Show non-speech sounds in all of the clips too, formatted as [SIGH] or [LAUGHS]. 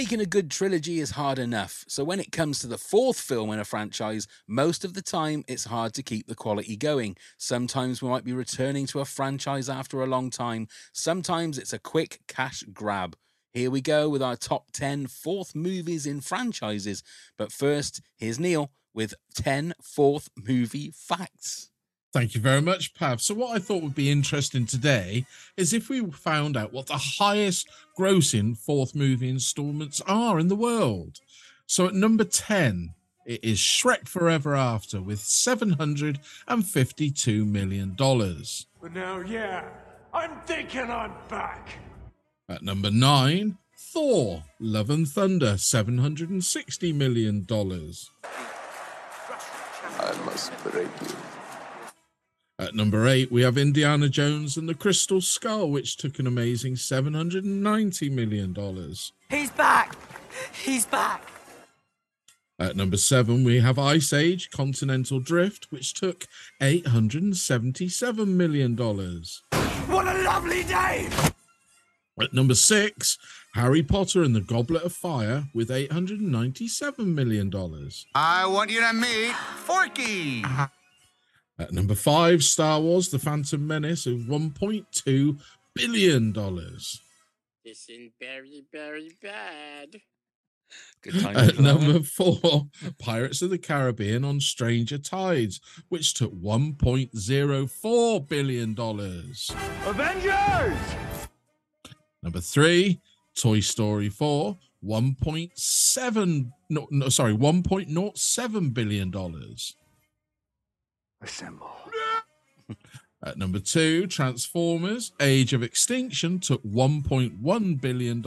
Making a good trilogy is hard enough, so when it comes to the fourth film in a franchise, most of the time it's hard to keep the quality going. Sometimes we might be returning to a franchise after a long time, sometimes it's a quick cash grab. Here we go with our top 10 fourth movies in franchises. But first, here's Neil with 10 fourth movie facts. Thank you very much, Pav. So, what I thought would be interesting today is if we found out what the highest grossing fourth movie installments are in the world. So, at number 10, it is Shrek Forever After with $752 million. But now, yeah, I'm thinking I'm back. At number 9, Thor Love and Thunder, $760 million. I must break you. At number eight, we have Indiana Jones and the Crystal Skull, which took an amazing $790 million. He's back! He's back! At number seven, we have Ice Age Continental Drift, which took $877 million. What a lovely day! At number six, Harry Potter and the Goblet of Fire with $897 million. I want you to meet Forky. At number five, Star Wars The Phantom Menace of $1.2 billion. This is very, very bad. Good time. Uh, At number four, Pirates of the Caribbean on Stranger Tides, which took $1.04 billion. Avengers! Number three, Toy Story 4, 1.7, no, no, sorry, $1.07 billion. Assemble. [LAUGHS] At number two, Transformers Age of Extinction took $1.1 billion.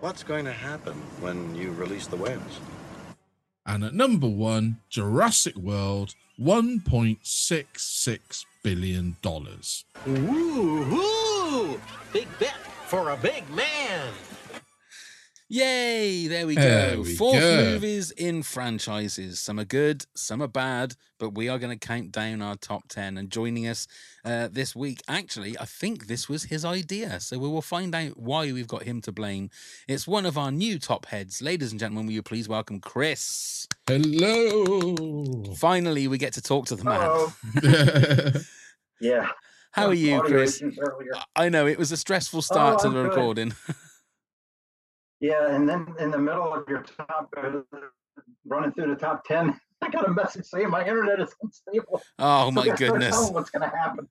What's going to happen when you release the whales? And at number one, Jurassic World, $1.66 billion. Woo-hoo! Big bet for a big man! Yay! There we go. There we Fourth go. movies in franchises. Some are good, some are bad, but we are going to count down our top 10. And joining us uh, this week, actually, I think this was his idea. So we will find out why we've got him to blame. It's one of our new top heads. Ladies and gentlemen, will you please welcome Chris? Hello. Finally, we get to talk to the man. [LAUGHS] Yeah. How are you, Chris? I know it was a stressful start to the good. recording. [LAUGHS] Yeah, and then in the middle of your top, uh, running through the top 10, [LAUGHS] I got a message saying my internet is [LAUGHS] unstable. Oh So my that's not goodness. What's going to happen?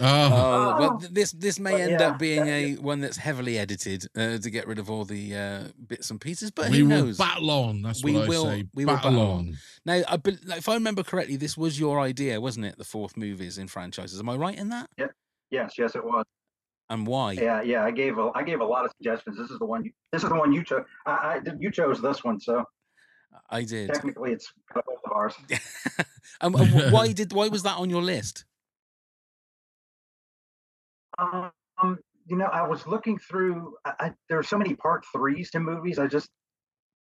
Oh, Oh, well, Oh. this this may But end yeah, up being that- a one that's heavily edited uh, to get rid of all the uh, bits and pieces. But we who will battle on. That's We what will- I say. we will battle battle on. on. Now, I, bel- like, if I remember correctly, this was your idea, wasn't it? The fourth movies in franchises. Am I right in that? Yes, yes, it was. And why? Yeah, yeah. I gave a, I gave a lot of suggestions. This is the one. You, this is the one you chose. I, I did. You chose this one, so I did. technically it's both of ours. um, [LAUGHS] and why [LAUGHS] did why was that on your list? Um, you know, I was looking through. I, I, there are so many part threes to movies. I just,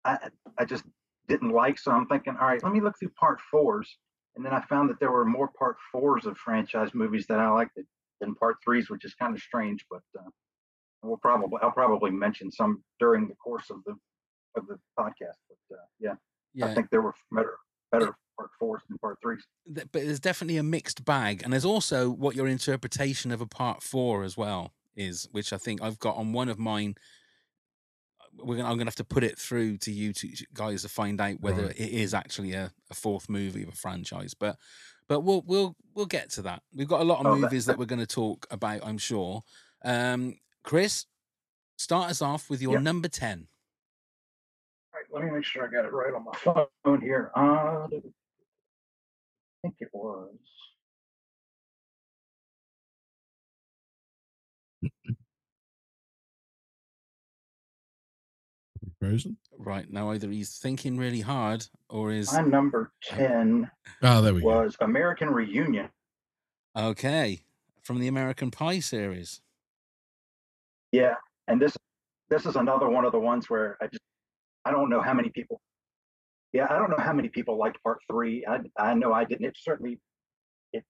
I, I just didn't like. So I'm thinking, all right, let me look through part fours. And then I found that there were more part fours of franchise movies that I liked than part threes, which is kind of strange. But uh, we'll probably, I'll probably mention some during the course of the of the podcast. But uh, yeah, Yeah. I think there were better, better part fours than part threes. But there's definitely a mixed bag, and there's also what your interpretation of a part four as well is, which I think I've got on one of mine. uh, We're gonna, I'm gonna have to put it through to you two guys to find out whether Right. it is actually a, a fourth movie of a franchise. But but we'll we'll we'll get to that. We've got a lot of Oh, that- movies that we're going to talk about, I'm sure. Um, Chris, start us off with your Yeah. number ten. All right, let me make sure I got it right on my phone here. Uh, I think it was. Frozen. Right now, either he's thinking really hard or is My number 10 Oh, there we go. was American Reunion. okay from the American Pie series. Yeah, and this this is another one of the ones where I just I don't know how many people. Yeah, I don't know how many people liked part three. I I know I didn't. It certainly it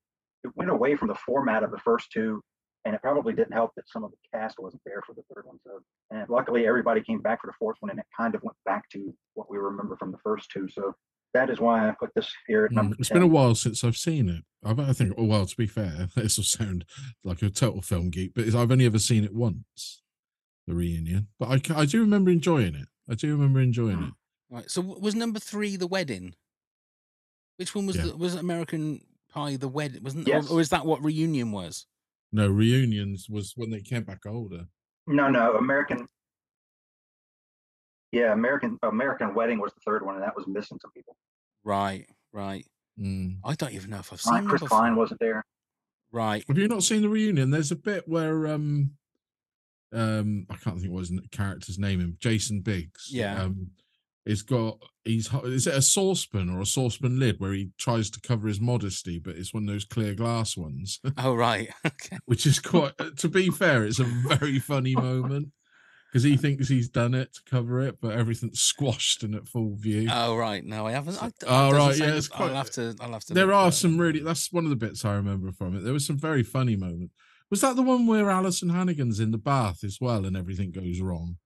it went away from the format of the first two, and it probably didn't help that some of the cast wasn't there for the third one. So, and luckily everybody came back for the fourth one, and it kind of went back to what we remember from the first two. So that is why I put this here at Mm. It's 10. been a while since I've seen it. I've, I think, oh, well, to be fair, [LAUGHS] this will sound like a total film geek, but it's- I've only ever seen it once, the reunion. But I, I do remember enjoying it. I do remember enjoying it. Right. So was number three the wedding? Which one was Yeah. the, was American Pie the wedding? Wasn't Yes. or, or is that what reunion was? No, reunions was when they came back older. No, no, American. Yeah, American American Wedding was the third one, and that was missing some people. Right. Right. Mm. I don't even know if I've seen Chris number Klein wasn't there. Right. Have you not seen the reunion? There's a bit where um um I can't think what his n- character's name is. Jason Biggs. Yeah. Um he's got he's is it a saucepan or a saucepan lid where he tries to cover his modesty, but it's one of those clear glass ones, [LAUGHS] Oh right. [LAUGHS] Okay. which is quite uh, to be fair, it's a very funny moment. [LAUGHS] Because he thinks he's done it to cover it, but everything's squashed and at full view. Oh right. No, I haven't. I, that Oh, right, yeah, it's quite- I'll have to. I'll have to. there are some really that's one of the bits I remember from it. There was some very funny moments. Was that the one where Alyson Hannigan's in the bath as well and everything goes wrong?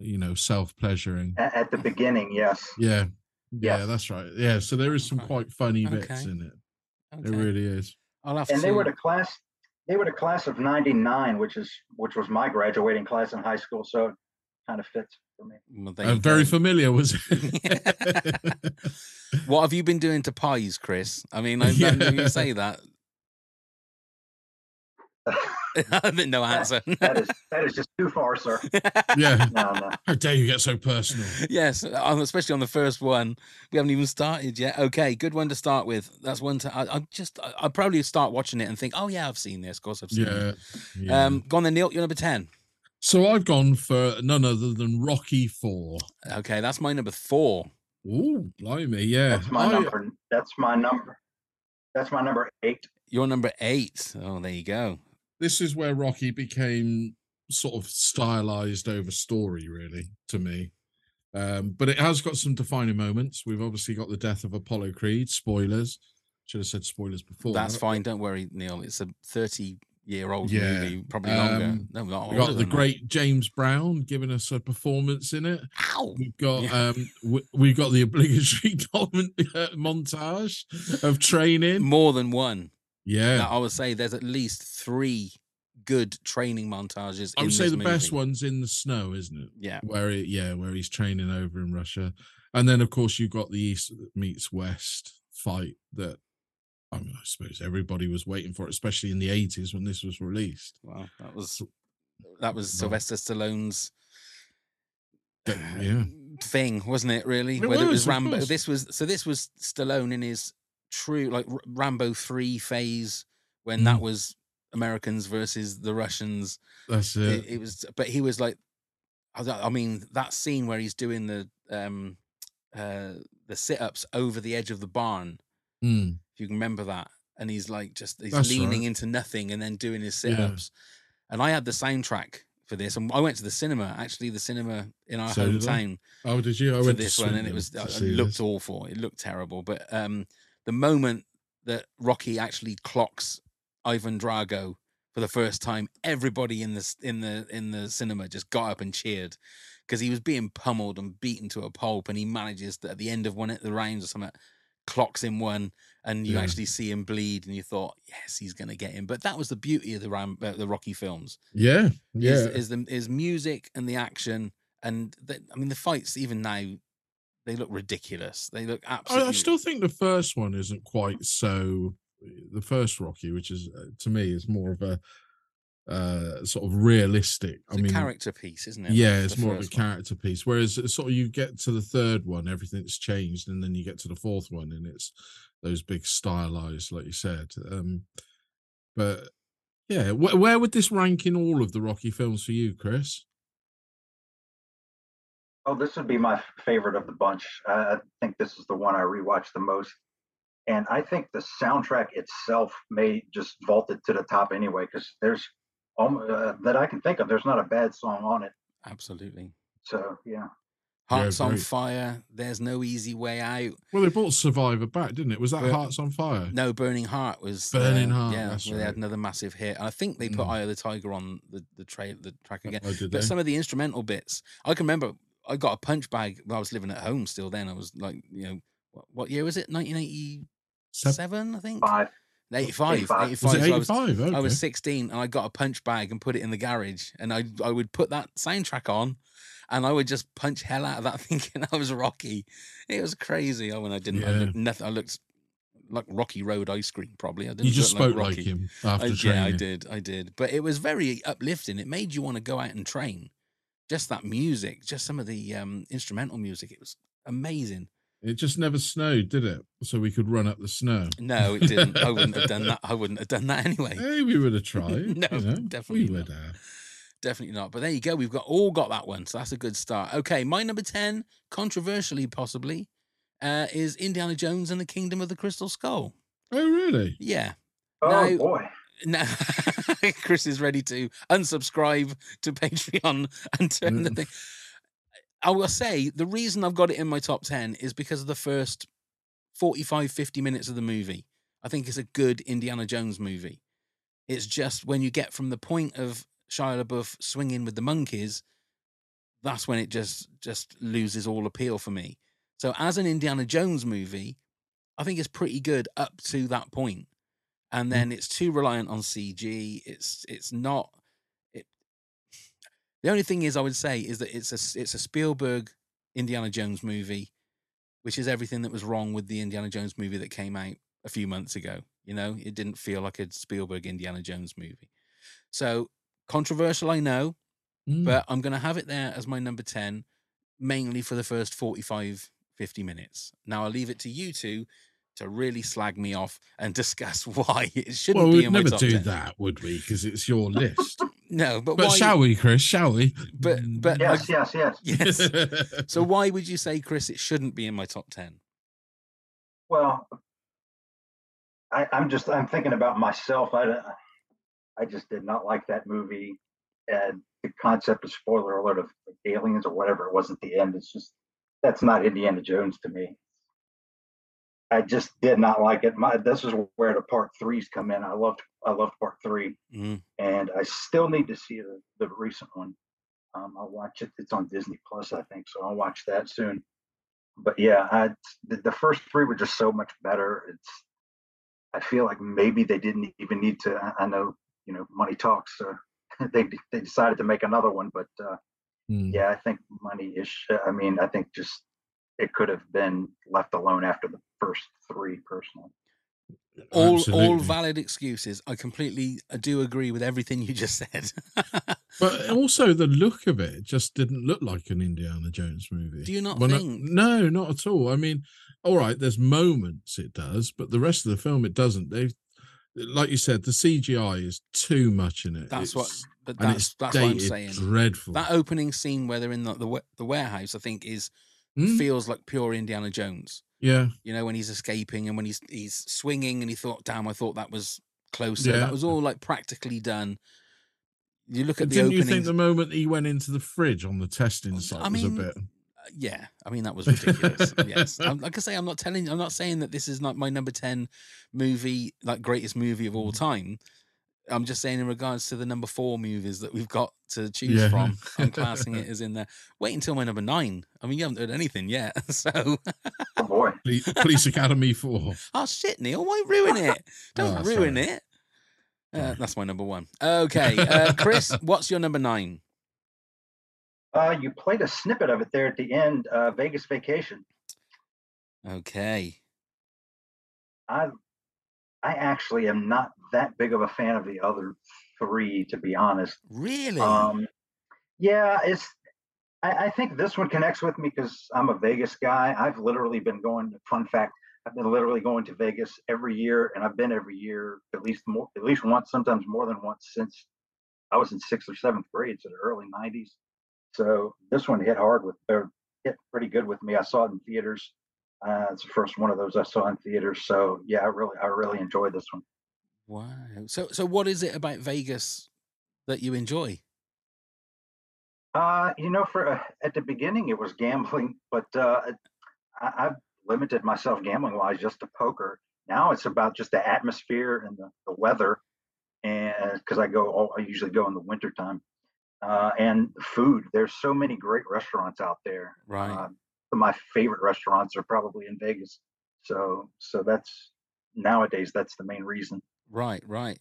You know, self pleasuring. At, at the beginning, yes. Yeah. Yeah, Yes. that's right. Yeah, so there is some quite funny bits Okay. in it. It really is. I'll have And to. they were the class. They were the class of '99, which is which was my graduating class in high school. So it kind of fits for me. Well, there Uh, very go. familiar, was [LAUGHS] it? What have you been doing to pies, Chris? I mean, I, I [LAUGHS] know you say that. No answer. that is that is just too far, sir. [LAUGHS] yeah. [LAUGHS] No, no. How dare you get so personal? yes, um, especially on the first one. We haven't even started yet. Okay, good one to start with. That's one to. I, I just. I, I'll probably start watching it and think, oh yeah, I've seen this. Of course, I've seen Yeah. it. yeah. Um, go on then, Neil. You're number ten. so I've gone for none other than Rocky Four. Okay, that's my number four. Ooh, blimey, yeah. That's my I- number. That's my number. That's my number eight. You're number eight. Oh, there you go. This is where Rocky became sort of stylized over story, really, to me. Um, but it has got some defining moments. We've obviously got the death of Apollo Creed. Spoilers. Should have said spoilers before. That's that. fine. Don't worry, Neil. It's a 30 year old Yeah, movie, probably longer. um, No, not We got the than that. great James Brown giving us a performance in it. Ow! We've got Yeah. um, we, we've got the obligatory [LAUGHS] comment, uh, montage of training. More than one. Yeah, I would say there's at least three good training montages. I would say the best one's in the snow, isn't it? Yeah. where he, yeah, where he's training over in Russia, and then of course you've got the East meets West fight that I, mean, I suppose everybody was waiting for, especially in the eighties when this was released. Well, that was that was Sylvester Stallone's uh, yeah, thing, wasn't it? Really, It Whether it was, was Rambo. This was so. This was Stallone in his true like R- Rambo three phase when that Mm. was Americans versus the Russians. that's it, it. it was but he was like I, mean that scene where he's doing the um uh the sit-ups over the edge of the barn Mm, if you can remember that and he's like just he's That's leaning right. into nothing and then doing his Yeah. sit-ups. And I had the soundtrack for this, and I went to the cinema. Actually, the cinema in our So hometown Oh, did you? I went to this one, and it was it looked this. awful. It looked terrible. But um, the moment that Rocky actually clocks Ivan Drago for the first time, everybody in the in the in the cinema just got up and cheered because he was being pummeled and beaten to a pulp, and he manages to, at the end of one of the rounds or something, clocks him one, and you Yeah. actually see him bleed, and you thought, yes, he's going to get him. But that was the beauty of the Ram, uh, the Rocky films Yeah, yeah. is, is the is music and the action and the, I mean the fights even now they look ridiculous. They look I, absolutely. I still think the first one isn't quite so. The first Rocky, which is uh, to me is more of a uh, sort of realistic. it's I a mean, character piece, isn't it? yeah, it's more of a first one? character piece. Whereas it's sort of you get to the third one, everything's changed, and then you get to the fourth one, and it's those big stylized, like you said. Um, but yeah, wh- where would this rank in all of the Rocky films for you, Chris? Oh, this would be my favorite of the bunch. I I think this is the one I rewatched the most. And I think the soundtrack itself may just vault it to the top anyway, because there's um, uh, that I can think of. There's not a bad song on it. Absolutely. So yeah, Hearts on fire. There's no easy way out. Well, they brought Survivor back, didn't it? Was that Bur- Hearts on Fire? No, Burning Heart was Burning uh, Heart, Yeah, that's where they had another massive hit. And I think they put Mm. Eye of the Tiger on the the trail the track again. Oh, did But they? some of the instrumental bits, I can remember. I got a punch bag when I was living at home. Still, then I was like, you know, what, what year was it? 1987, I think. five. 85. 85. 85. Was it so I was- 85? Okay. I was 16 and I got a punch bag and put it in the garage and I I would put that soundtrack on and I would just punch hell out of that [LAUGHS] thinking I was Rocky. It was crazy. Oh, when I didn't, I Yeah. looked nothing. I looked like Rocky Road ice cream probably. I didn't you just spoke like, Rocky. him after I, training. yeah, I did. I did. But it was very uplifting. It made you want to go out and train. Just that music, just some of the um, instrumental music. It was amazing. It just never snowed, did it? So we could run up the snow. No, it didn't. I wouldn't have done [LAUGHS] that. I wouldn't have done that anyway. Hey, we would have tried. [LAUGHS] No, you know, definitely we would not. have. Definitely not. But there you go. We've got all got that one. So that's a good start. Okay, my number 10, controversially possibly, uh, is Indiana Jones and the Kingdom of the Crystal Skull. Oh, really? Yeah. Oh Now- boy, Now [LAUGHS] Chris is ready to unsubscribe to [LAUGHS] Patreon and turn the Mm. thing. I will say the reason I've got it in my top 10 is because of the first 45, 50 minutes of the movie. I think it's a good Indiana Jones movie. It's just when you get from the point of Shia LaBeouf swinging with the monkeys, that's when it just just loses all appeal for me. So as an Indiana Jones movie, I think it's pretty good up to that point. And then it's too reliant on CG. It's it's not it [SIGHS] the only thing is I would say is that it's a it's a Spielberg Indiana Jones movie, which is everything that was wrong with the Indiana Jones movie that came out a few months ago. You know, it didn't feel like a Spielberg Indiana Jones movie. So controversial, I know, Mm. but I'm going to have it there as my number 10, mainly for the first 45, 50 minutes. Now I'll leave it to you two to really slag me off and [LAUGHS] discuss why it shouldn't well, be we'd in my never top do 10. that, would we? Because it's your list. [LAUGHS] No, but, but why? shall we, Chris? Shall we? But but I- yes, yes, [LAUGHS] yes. yes. so why would you say, Chris, it shouldn't be in my top 10? Well, I, I'm just I'm thinking about myself. I I just did not like that movie, and the concept of spoiler alert of aliens or whatever it was at the end. It's just that's not Indiana Jones to me. I just did not like it. My this is where the part threes come in. I loved I loved part three, Mm. and I still need to see the, the recent one. Um, I'll watch it. It's on Disney Plus, I think, so I'll watch that soon. But yeah, I, the, the first three were just so much better. It's I feel like maybe they didn't even need to. I- I know you know money talks. So [LAUGHS] they they decided to make another one, but uh, Mm. yeah, I think money is. I mean, I think just it could have been left alone after the first three, personally. All all valid excuses. I completely I do agree with everything you just [LAUGHS] said. But also the look of it just didn't look like an Indiana Jones movie. Do you not When I- think? no, not at all. I mean, all right, there's moments it does, but the rest of the film it doesn't. They, like you said, the CGI is too much in it. That's what It's- but and that's it's that's what I'm dated saying. Dreadful. That opening scene where they're in the the, the warehouse, I think, is Mm. feels like pure Indiana Jones. Yeah. You know, when he's escaping and when he's he's swinging, and he thought, "Damn, I thought that was closer." Yeah. That was all like practically done. You look at But the didn't you think the moment he went into the fridge on the testing um, site I was a bit? Uh, yeah, I mean that was ridiculous. [LAUGHS] yes, I'm, like I say, I'm not telling, I'm not saying that this is not my number ten movie, like greatest movie of all mm-hmm. time. I'm just saying in regards to the number four movies that we've got to choose Yeah. from. [LAUGHS] I'm classing it as in there. Wait until my number nine. I mean, you haven't heard anything yet, [LAUGHS] so Oh boy. Police, Police Academy 4. [LAUGHS] oh shit, Neil, why ruin it? Don't Oh, ruin sorry. it. Uh, that's my number one. Okay, uh, Chris, what's your number nine? Uh, you played a snippet of it there at the end. Uh, Vegas Vacation. Okay, I I actually am not that big of a fan of the other three, to be honest. really? Um, yeah, it's. I, I think this one connects with me because I'm a Vegas guy. I've literally been going. Fun fact: I've been literally going to Vegas every year, and I've been every year at least more, at least once, sometimes more than once since I was in sixth or seventh grade, so the early '90s. So this one hit hard with, or hit pretty good with me. I saw it in theaters. Uh, it's the first one of those I saw in theaters. So yeah, I really, I really enjoyed this one. Wow. So, so what is it about Vegas that you enjoy? Uh, you know, for uh, at the beginning it was gambling, [LAUGHS] but uh, I, I've limited myself gambling wise just to poker. Now it's about just the atmosphere and the, the weather, and because I go, all, I usually go in the wintertime, uh, and food. There's so many great restaurants out there. Right. Uh, my favorite restaurants are probably in Vegas. So, so that's nowadays that's the main reason. Right, right.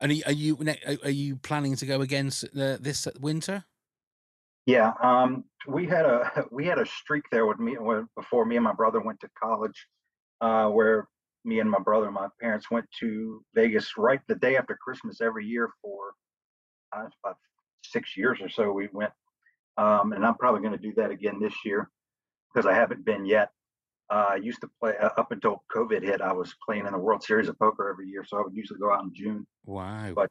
And are you are you, planning to go again uh, this winter? Yeah, um, we had a [LAUGHS] we had a streak there with me before me and my brother went to college, uh, where me and my brother, my parents went to Vegas right the day after Christmas every year for uh, about six years or so. We went, um, and I'm probably going to do that again this year because I haven't been yet. Uh, I used to play uh, up until COVID hit. I was playing in the World Series of Poker every year, so I would usually go out in June. Wow. But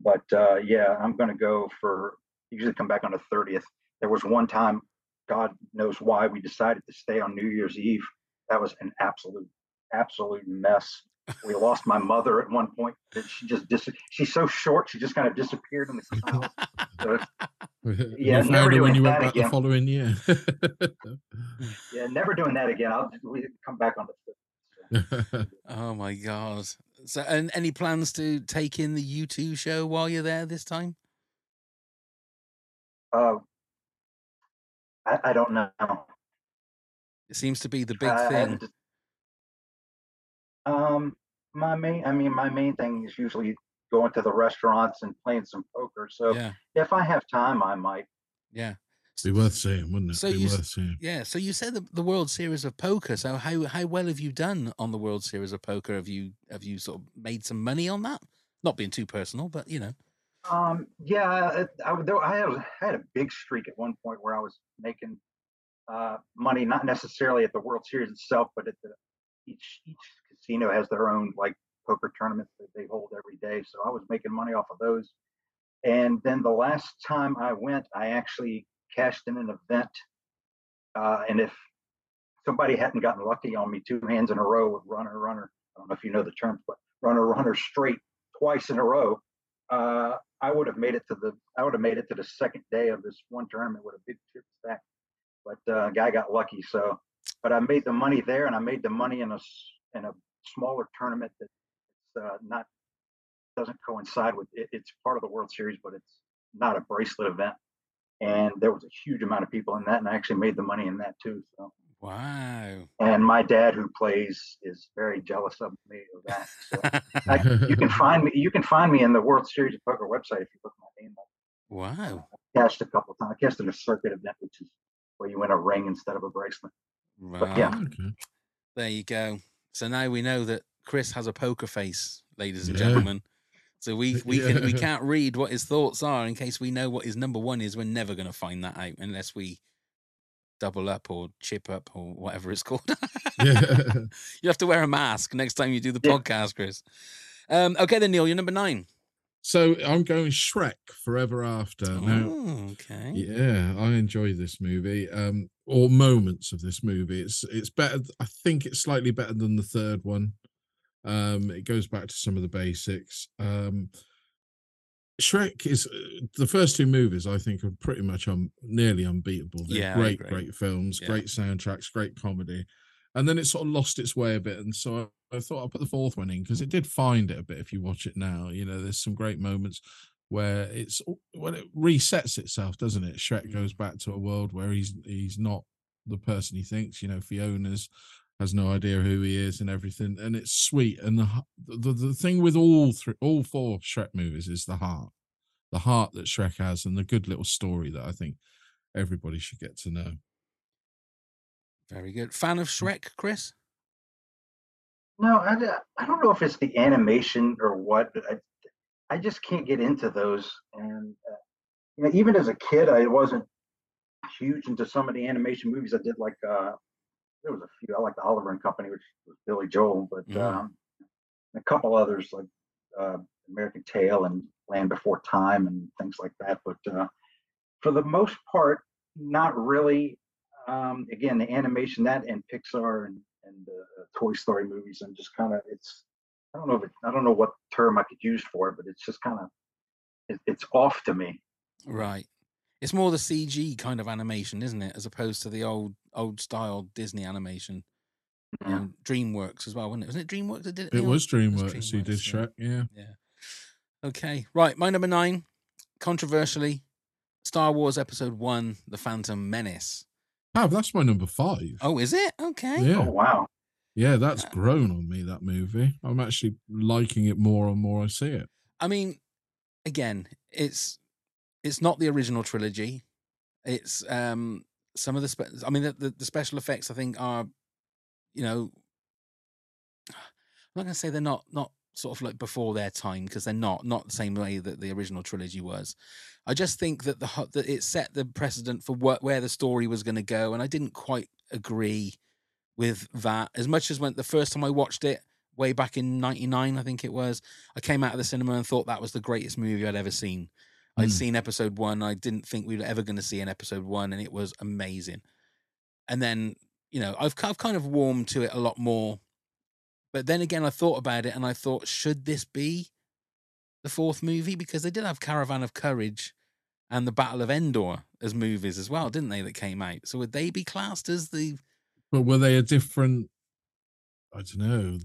but uh, yeah, I'm going to go for usually come back on the 30th. There was one time, God knows why, we decided to stay on New Year's Eve. That was an absolute, absolute mess. We lost my mother at one point. She just dis- she's so short, she just kind of disappeared in the [LAUGHS] clouds. So, Yeah, you never found her when doing you went that back the again. following year. [LAUGHS] yeah, never doing that again. I'll we come back on the [LAUGHS] Oh my god. So, and any plans to take in the U2 show while you're there this time? Uh, I, I don't know. It seems to be the big I thing. haven't- Um, my main, I mean, my main thing is usually going to the restaurants and playing some poker. So Yeah. if I have time, I might. Yeah. Be worth seeing, wouldn't it? So Be you, worth seeing. yeah. So you said the, the World Series of Poker. So how how well have you done on the World Series of Poker? Have you have you sort of made some money on that? Not being too personal, but you know. Um, yeah, it- I, though I had I had a big streak at one point where I was making uh, money, not necessarily at the World Series itself, but at the each each casino has their own like poker tournaments that they hold every day. So I was making money off of those. And then the last time I went, I actually cashed in an event. Uh, and if somebody hadn't gotten lucky on me two hands in a row with runner, runner, I don't know if you know the terms, but runner, runner straight twice in a row, uh, I would have made it to the I would have made it to the second day of this one tournament with a big chip stack. But uh, guy got lucky, so but I made the money there, and I made the money in a in a smaller tournament that's uh, not doesn't coincide with it, it's part of the World Series, but it's not a bracelet event. And there was a huge amount of people in that, and I actually made the money in that too. So, Wow. and my dad, who plays, is very jealous of me of that. So I, you can [LAUGHS] find me. You can find me in the World Series of Poker website if you look my name up. Wow. I cashed a couple times. I cashed in a circuit event, which is where you win a ring instead of a bracelet. But yeah, Right. There you go. So now we know that Chris has a poker face, ladies and Yeah. gentlemen. So we [LAUGHS] we can we can't read what his thoughts are in case we know what his number one is. We're never going to find that out unless we double up or chip up or whatever it's [LAUGHS] called. Yeah. you have to wear a mask next time you do the podcast, Chris. Um, okay, then Neil, you're number nine. So I'm going Shrek Forever After. Now, Oh, okay. yeah, I enjoy this movie. Um, or moments of this movie. It's it's better. I think it's slightly better than the third one. Um, it goes back to some of the basics. Um, Shrek is uh, the first two movies. I think are pretty much um nearly unbeatable. They're Yeah, great, great films, Yeah. great soundtracks, great comedy, and then it sort of lost its way a bit. And so I, I thought I'd put the fourth one in because it did find it a bit. If you watch it now, you know there's some great moments where it's when it resets itself, doesn't it? Shrek Mm. goes back to a world where he's he's not the person he thinks. You know, Fiona's has no idea who he is and everything, and it's sweet. And the the, the thing with all three, all four Shrek movies is the heart, the heart that Shrek has, and the good little story that I think everybody should get to know. Very good. Fan of Shrek, Chris? No, I, I don't know if it's the animation or what, but I, I just can't get into those. And uh, you know, even as a kid, I wasn't huge into some of the animation movies. I did like uh, there was a few. I like the Oliver and Company, which was Billy Joel, but Mhm. um, a couple others like uh, American Tail and Land Before Time and things like that. But uh, for the most part, not really. Um, again, the animation that and Pixar and and uh, Toy Story movies and just kind of it's I don't know if it, I don't know what term I could use for it, but it's just kind of it, it's off to me. Right. It's more the CG kind of animation, isn't it? As opposed to the old old style Disney animation. Yeah. Um, DreamWorks as well, wasn't it? Wasn't it DreamWorks that did it? It was DreamWorks who did DreamWorks, yeah. Shrek, yeah. Yeah. Okay. Right. My number nine, controversially, Star Wars Episode One: The Phantom Menace. Oh, that's my number five. Oh, is it? Okay. yeah. Oh wow! Yeah, that's grown on me, that movie. I'm actually liking it more and more I see it. I mean, again, it's it's not the original trilogy. It's um some of the spe- I mean the, the the special effects I think are you know I'm not going to say they're not not sort of like before their time because they're not not the same way that the original trilogy was. I just think that the that it set the precedent for what where the story was going to go and I didn't quite agree with that as much as when the first time I watched it way back in 99 I think it was I came out of the cinema and thought that was the greatest movie I'd ever seen. I'd Mm. seen episode 1 I didn't think we were ever going to see an episode 1 and it was amazing. And then, you know, I've I've kind of warmed to it a lot more. But then again I thought about it and I thought should this be the fourth movie because they did have Caravan of Courage and the Battle of Endor as movies as well, didn't they that came out? So would they be classed as the But were they a different I don't know.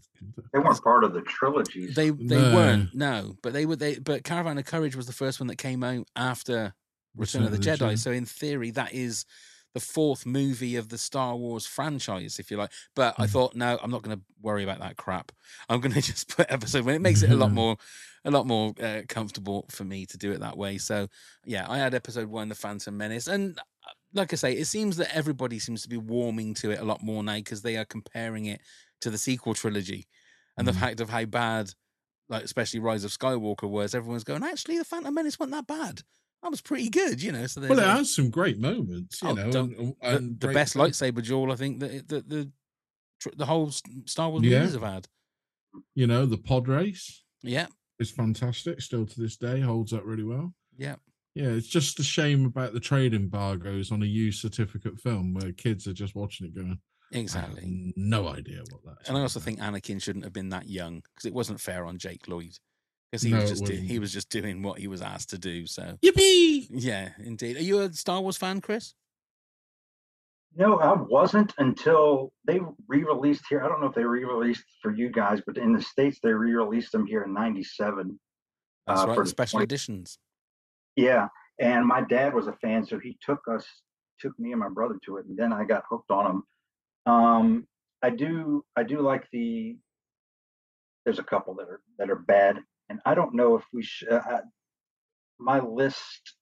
They weren't part of the trilogy. They they No. weren't no, but they were they. But Caravan of Courage was the first one that came out after Return, of the, Jedi. So in theory, that is the fourth movie of the Star Wars franchise, if you like. But I Mhm. thought, no, I'm not going to worry about that crap. I'm going [LAUGHS] to just put episode when it makes it a lot [LAUGHS] more a lot more uh, comfortable for me to do it that way. So yeah, I had episode one, The Phantom Menace, and uh, like I say, it seems that everybody seems to be warming to it a lot more now because they are comparing it to the sequel trilogy and the Mhm. fact of how bad, like especially Rise of Skywalker was. Everyone's going, actually, the Phantom Menace wasn't that bad. That was pretty good, you know. So Well, it has some great moments, you Oh, know. don't- and, the, the best lightsaber duel, I think that the the the whole Star Wars Yeah. movies have had. You know, the pod race Yeah, is fantastic. Still to this day, holds up really well. yeah. Yeah, it's just a shame about the trade embargoes on a used certificate film where kids are just watching it going, Exactly. no idea what that is. And I also think Anakin shouldn't have been that young because it wasn't fair on Jake Lloyd because he No, was just do- he wasn't. just doing what he was asked to do. So Yippee! yeah, indeed. Are you a Star Wars fan, Chris? No, I wasn't until they re-released here. I don't know if they re-released for you guys, but in the states they re-released them here in '97. That's uh, right. for special 20 editions. Yeah, and my dad was a fan, so he took us, took me and my brother to it, and then I got hooked on them. Um, I do, I do like the. There's a couple that are that are bad, and I don't know if we should. Uh, my list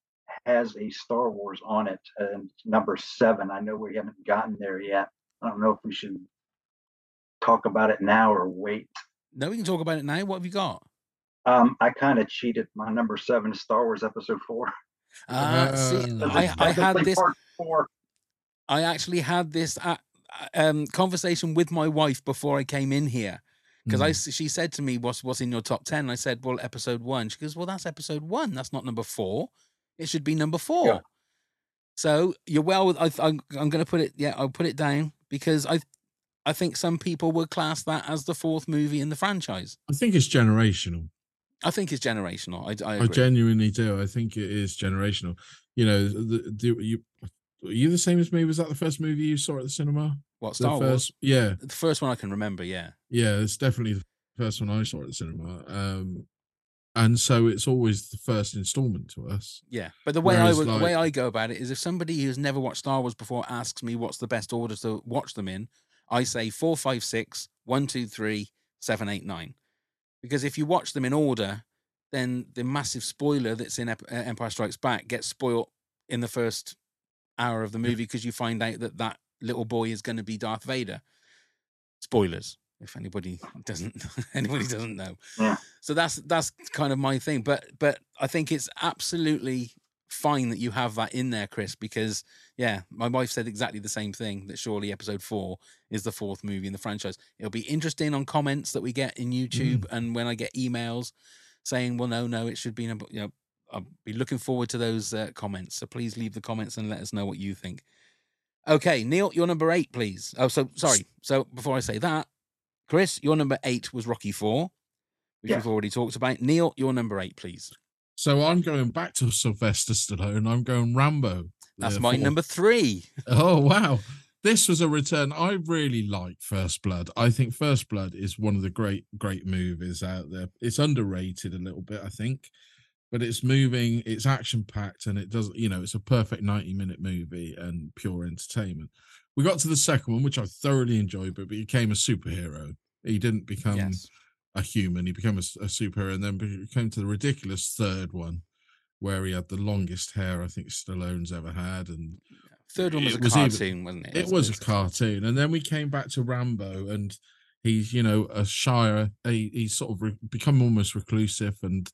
has a Star Wars on it, and it's number seven. I know we haven't gotten there yet. I don't know if we should talk about it now or wait. No, we can talk about it now. What have you got? Um, I kind of cheated. My number seven is Star Wars Episode Four. Uh, see, I, I had this. part four. I actually had this uh, um, conversation with my wife before I came in here because I Mm. s she said to me, "What's what's in your top 10? I said, "Well, episode one." She goes, "Well, that's episode one. That's not number four. It should be number four." So you're well. with- I, I'm, I'm going to put it. Yeah, I'll put it down because I, I think some people would class that as the fourth movie in the franchise. I think it's generational. I think it's generational. I, I I, genuinely do. I think it is generational. You know, the, the, you are you the same as me? Was that the first movie you saw at the cinema? what The Star Wars? yeah, The first one I can remember. Yeah. yeah. It's definitely the first one I saw at the cinema. Um, and so it's always the first installment to us. Yeah, but the way Whereas, I would, the way I go about it is, if somebody who's never watched Star Wars before asks me what's the best order to watch them in, I say four, five, six, one, two, three, seven, eight, nine, because if you watch them in order, then the massive spoiler that's in Ep- uh, Empire Strikes Back gets spoiled in the first hour of the movie because you find out that that little boy is going to be Darth Vader. Spoilers, if anybody [LAUGHS] doesn't [LAUGHS] anybody doesn't know Yeah. so that's that's kind of my thing but but i think it's absolutely fine that you have that in there chris because yeah my wife said exactly the same thing that surely episode four is the fourth movie in the franchise it'll be interesting on comments that we get in mm. youtube and when i get emails saying well no no it should be you know i'll be looking forward to those uh, comments so please leave the comments and let us know what you think okay neil your number eight please oh so sorry so before i say that chris your number eight was rocky four which Yeah. we've already talked about. Neil, your number eight, please. So I'm going back to Sylvester Stallone. I'm going Rambo. That's the my number three. [LAUGHS] Oh wow. This was a return. I really like First Blood. I think First Blood is one of the great, great movies out there. It's underrated a little bit, I think, but it's moving, it's action packed, and it doesn't. you know, it's a perfect 90 minute movie and pure entertainment. We got to the second one, which I thoroughly enjoyed, but became a superhero. He didn't become Yes. a human, he became a superhero, and then came to the ridiculous third one where he had the longest hair I think Stallone's ever had, and Third one was a was even- cartoon, wasn't it? it was a cartoon, and then we came back to Rambo, and he's you know a shire. He, he's sort of re- become almost reclusive and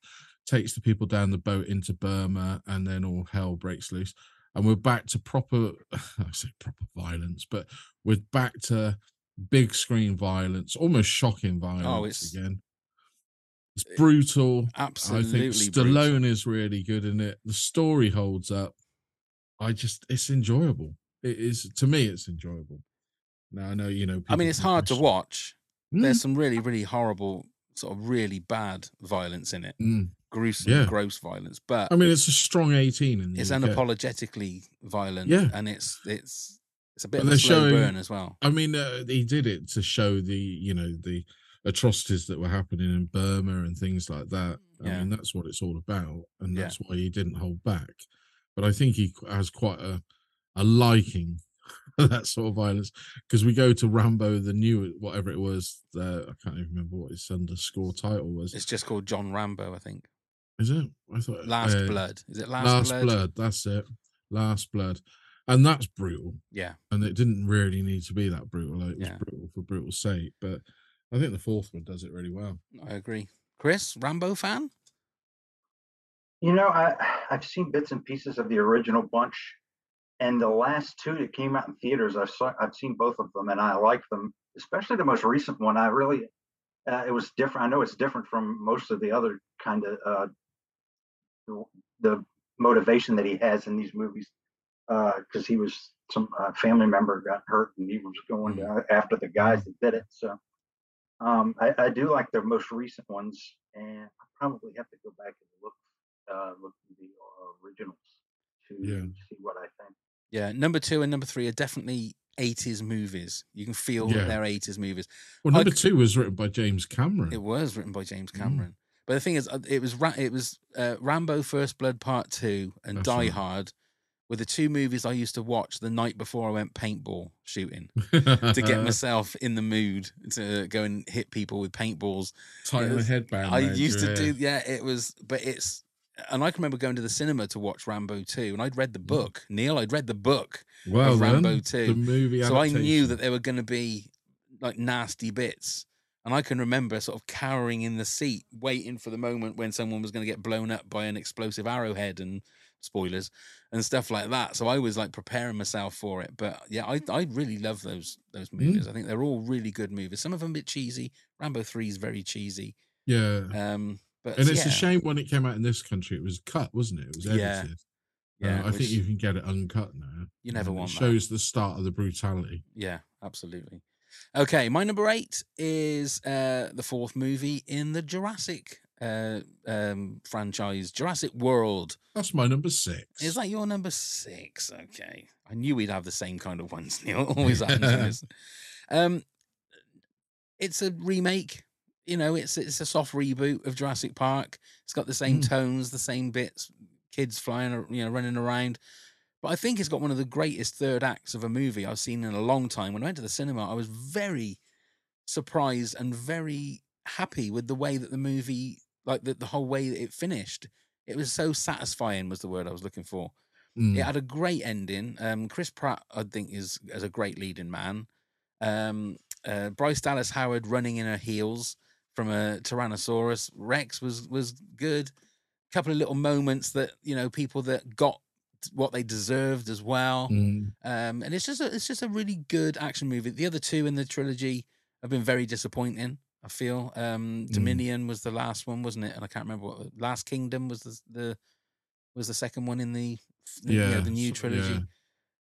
takes the people down the boat into Burma, and then all hell breaks loose, and we're back to proper. [LAUGHS] I say proper violence, but we're back to big screen violence, almost shocking violence Oh, it's- again. It's brutal. Absolutely. I think brutal. Stallone is really good in it. The story holds up. I just, it's enjoyable. It is to me, it's enjoyable. Now I know you know. I mean, it's hard to watch. Mm, There's some really, really horrible, sort of really bad violence in it. mm. Gruesome, Yeah. gross violence. But I mean, it's a strong eighteen it's UK. unapologetically violent. Yeah. And it's it's it's a bit But of a slow showing- burn as well. I mean, uh, he did it to show the you know the atrocities that were happening in Burma and things like that. I Yeah. mean, that's what it's all about, and Yeah. that's why he didn't hold back. But I think he has quite a a liking [LAUGHS] for that sort of violence because we go to Rambo, the new whatever it was. I can't even remember what his underscore title was. It's just called John Rambo, I think. Is it? I thought Last uh, Blood. Is it Last, Last, Blood? blood. That's it. Last blood, and that's brutal. Yeah. and it didn't really need to be that brutal. Like, it was Yeah. brutal for brutal sake, but I think the fourth one does it really well. I agree. Chris, Rambo fan? You know, I I've seen bits and pieces of the original bunch, and the last two that came out in theaters, I've saw, I've seen both of them, and I like them. Especially the most recent one. I really, uh, it was different. I know it's different from most of the other kind of uh, the, the motivation that he has in these movies, because he was some uh, family member got hurt, and he was going uh, after the guys that did it. So. Um, I, I do like the most recent ones, and I probably have to go back and look uh, look at the uh, originals to Yeah. see what I think. Yeah, number two and number three are definitely 80s movies. You can feel that they're 80s movies. Well, number c- two was written by James Cameron. It was written by. James Cameron. But the thing is, uh, it was it was uh, Rambo: First Blood Part Two and That's Die right. Hard were the two movies I used to watch the night before I went paintball shooting [LAUGHS] to get [LAUGHS] myself in the mood to go and hit people with paintballs. Tighten the headband. I used to do, yeah. It was, but it's, and I can remember going to the cinema to watch Rambo Two, and I'd read the book. Neil, I'd read the book Mm. Well, of then, Rambo Two, the movie. so I knew that there were going to be like nasty bits. And I can remember sort of cowering in the seat, waiting for the moment when someone was going to get blown up by an explosive arrowhead and spoilers and stuff like that. So I was like preparing myself for it. But yeah, I I really love those those Mm. movies. I think they're all really good movies. Some of them a bit cheesy. Rambo Three is very cheesy. Yeah, Um, but and it's yeah, a shame when it came out in this country, it was cut, wasn't it? It was edited. Yeah. Yeah, Uh, I think you can get it uncut now. You never want It that. shows the start of the brutality. Yeah, absolutely. Okay, my number eight is uh, the fourth movie in the Jurassic uh, um, franchise, Jurassic World. That's my number six. Is that your number six? Okay, I knew we'd have the same kind of ones. [LAUGHS] Neil [LAUGHS] always happens. Um, it's a remake. You know, it's it's a soft reboot of Jurassic Park. It's got the same Mm. tones, the same bits, kids flying, you know, running around. But I think it's got one of the greatest third acts of a movie I've seen in a long time. When I went to the cinema, I was very surprised and very happy with the way that the movie, like the, the whole way that it finished. It was so satisfying, was the word I was looking for. Mm. It had a great ending. Um, Chris Pratt, I think, is as a great leading man. Um, uh, Bryce Dallas Howard running in her heels from a Tyrannosaurus Rex was was good. A couple of little moments that you know people that got what they deserved as well. Mm. Um, and it's just a, it's just a really good action movie. The other two in the trilogy have been very disappointing. I feel um, Mm. Dominion was the last one, wasn't it? And I can't remember what Last Kingdom was the, the was the second one in the the, you know, Yeah, the new trilogy. yeah.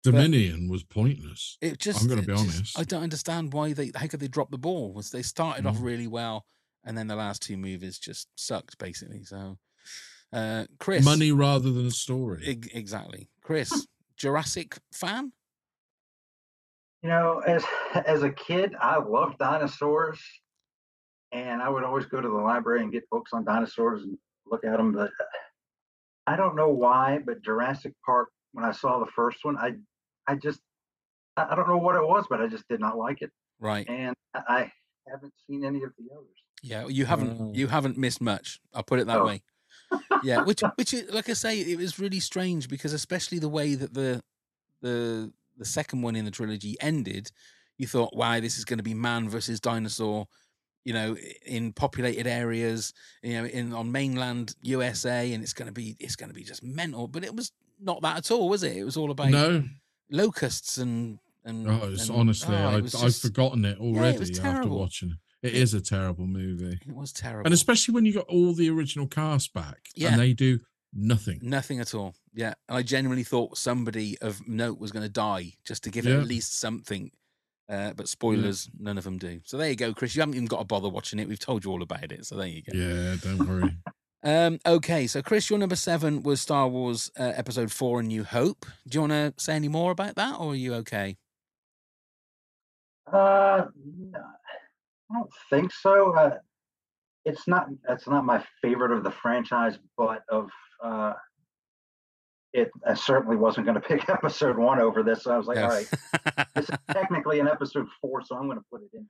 Dominion was pointless. It just I'm going to be just- honest. I don't understand why they how could they drop the ball? Was they started off Mm. really well and then the last two movies just sucked basically. So uh Chris Money rather than a story. Eg- exactly. Chris, Jurassic fan? You know, as as a kid, I loved dinosaurs, and I would always go to the library and get books on dinosaurs and look at them. But I don't know why, but Jurassic Park, when I saw the first one, I I just I I don't know what it was, but I just did not like it, Right. and I I haven't seen any of the others. Yeah, you haven't Oh. you haven't missed much. I'll put it that Oh. way. Yeah, which which like I say, it was really strange because especially the way that the the the second one in the trilogy ended, you thought, wow, this is going to be man versus dinosaur, you know, in populated areas, you know, in on mainland USA, and it's going to be it's going to be just mental. But it was not that at all, was it? It was all about No. locusts and and. Oh, it's and- honestly, oh, it I, was I've forgotten it already was after terrible. watching it. It is a terrible movie. It was terrible. And especially when you got all the original cast back Yeah. and they do nothing. Nothing at all. Yeah. And I genuinely thought somebody of note was going to die just to give it at least something. Uh, but spoilers, none of them do. So there you go, Chris. You haven't even got to bother watching it. We've told you all about it. So there you go. Yeah, don't worry. [LAUGHS] Um, okay. So, Chris, your number seven was Star Wars uh, Episode 4 A New Hope. Do you want to say any more about that or are you okay? Uh, no, I don't think so. Uh, it's not. It's not my favorite of the franchise, but of uh, it. I certainly wasn't going [LAUGHS] to pick episode one over this. So I was like, No. all right, [LAUGHS] this is technically an episode four, so I'm going to put it in.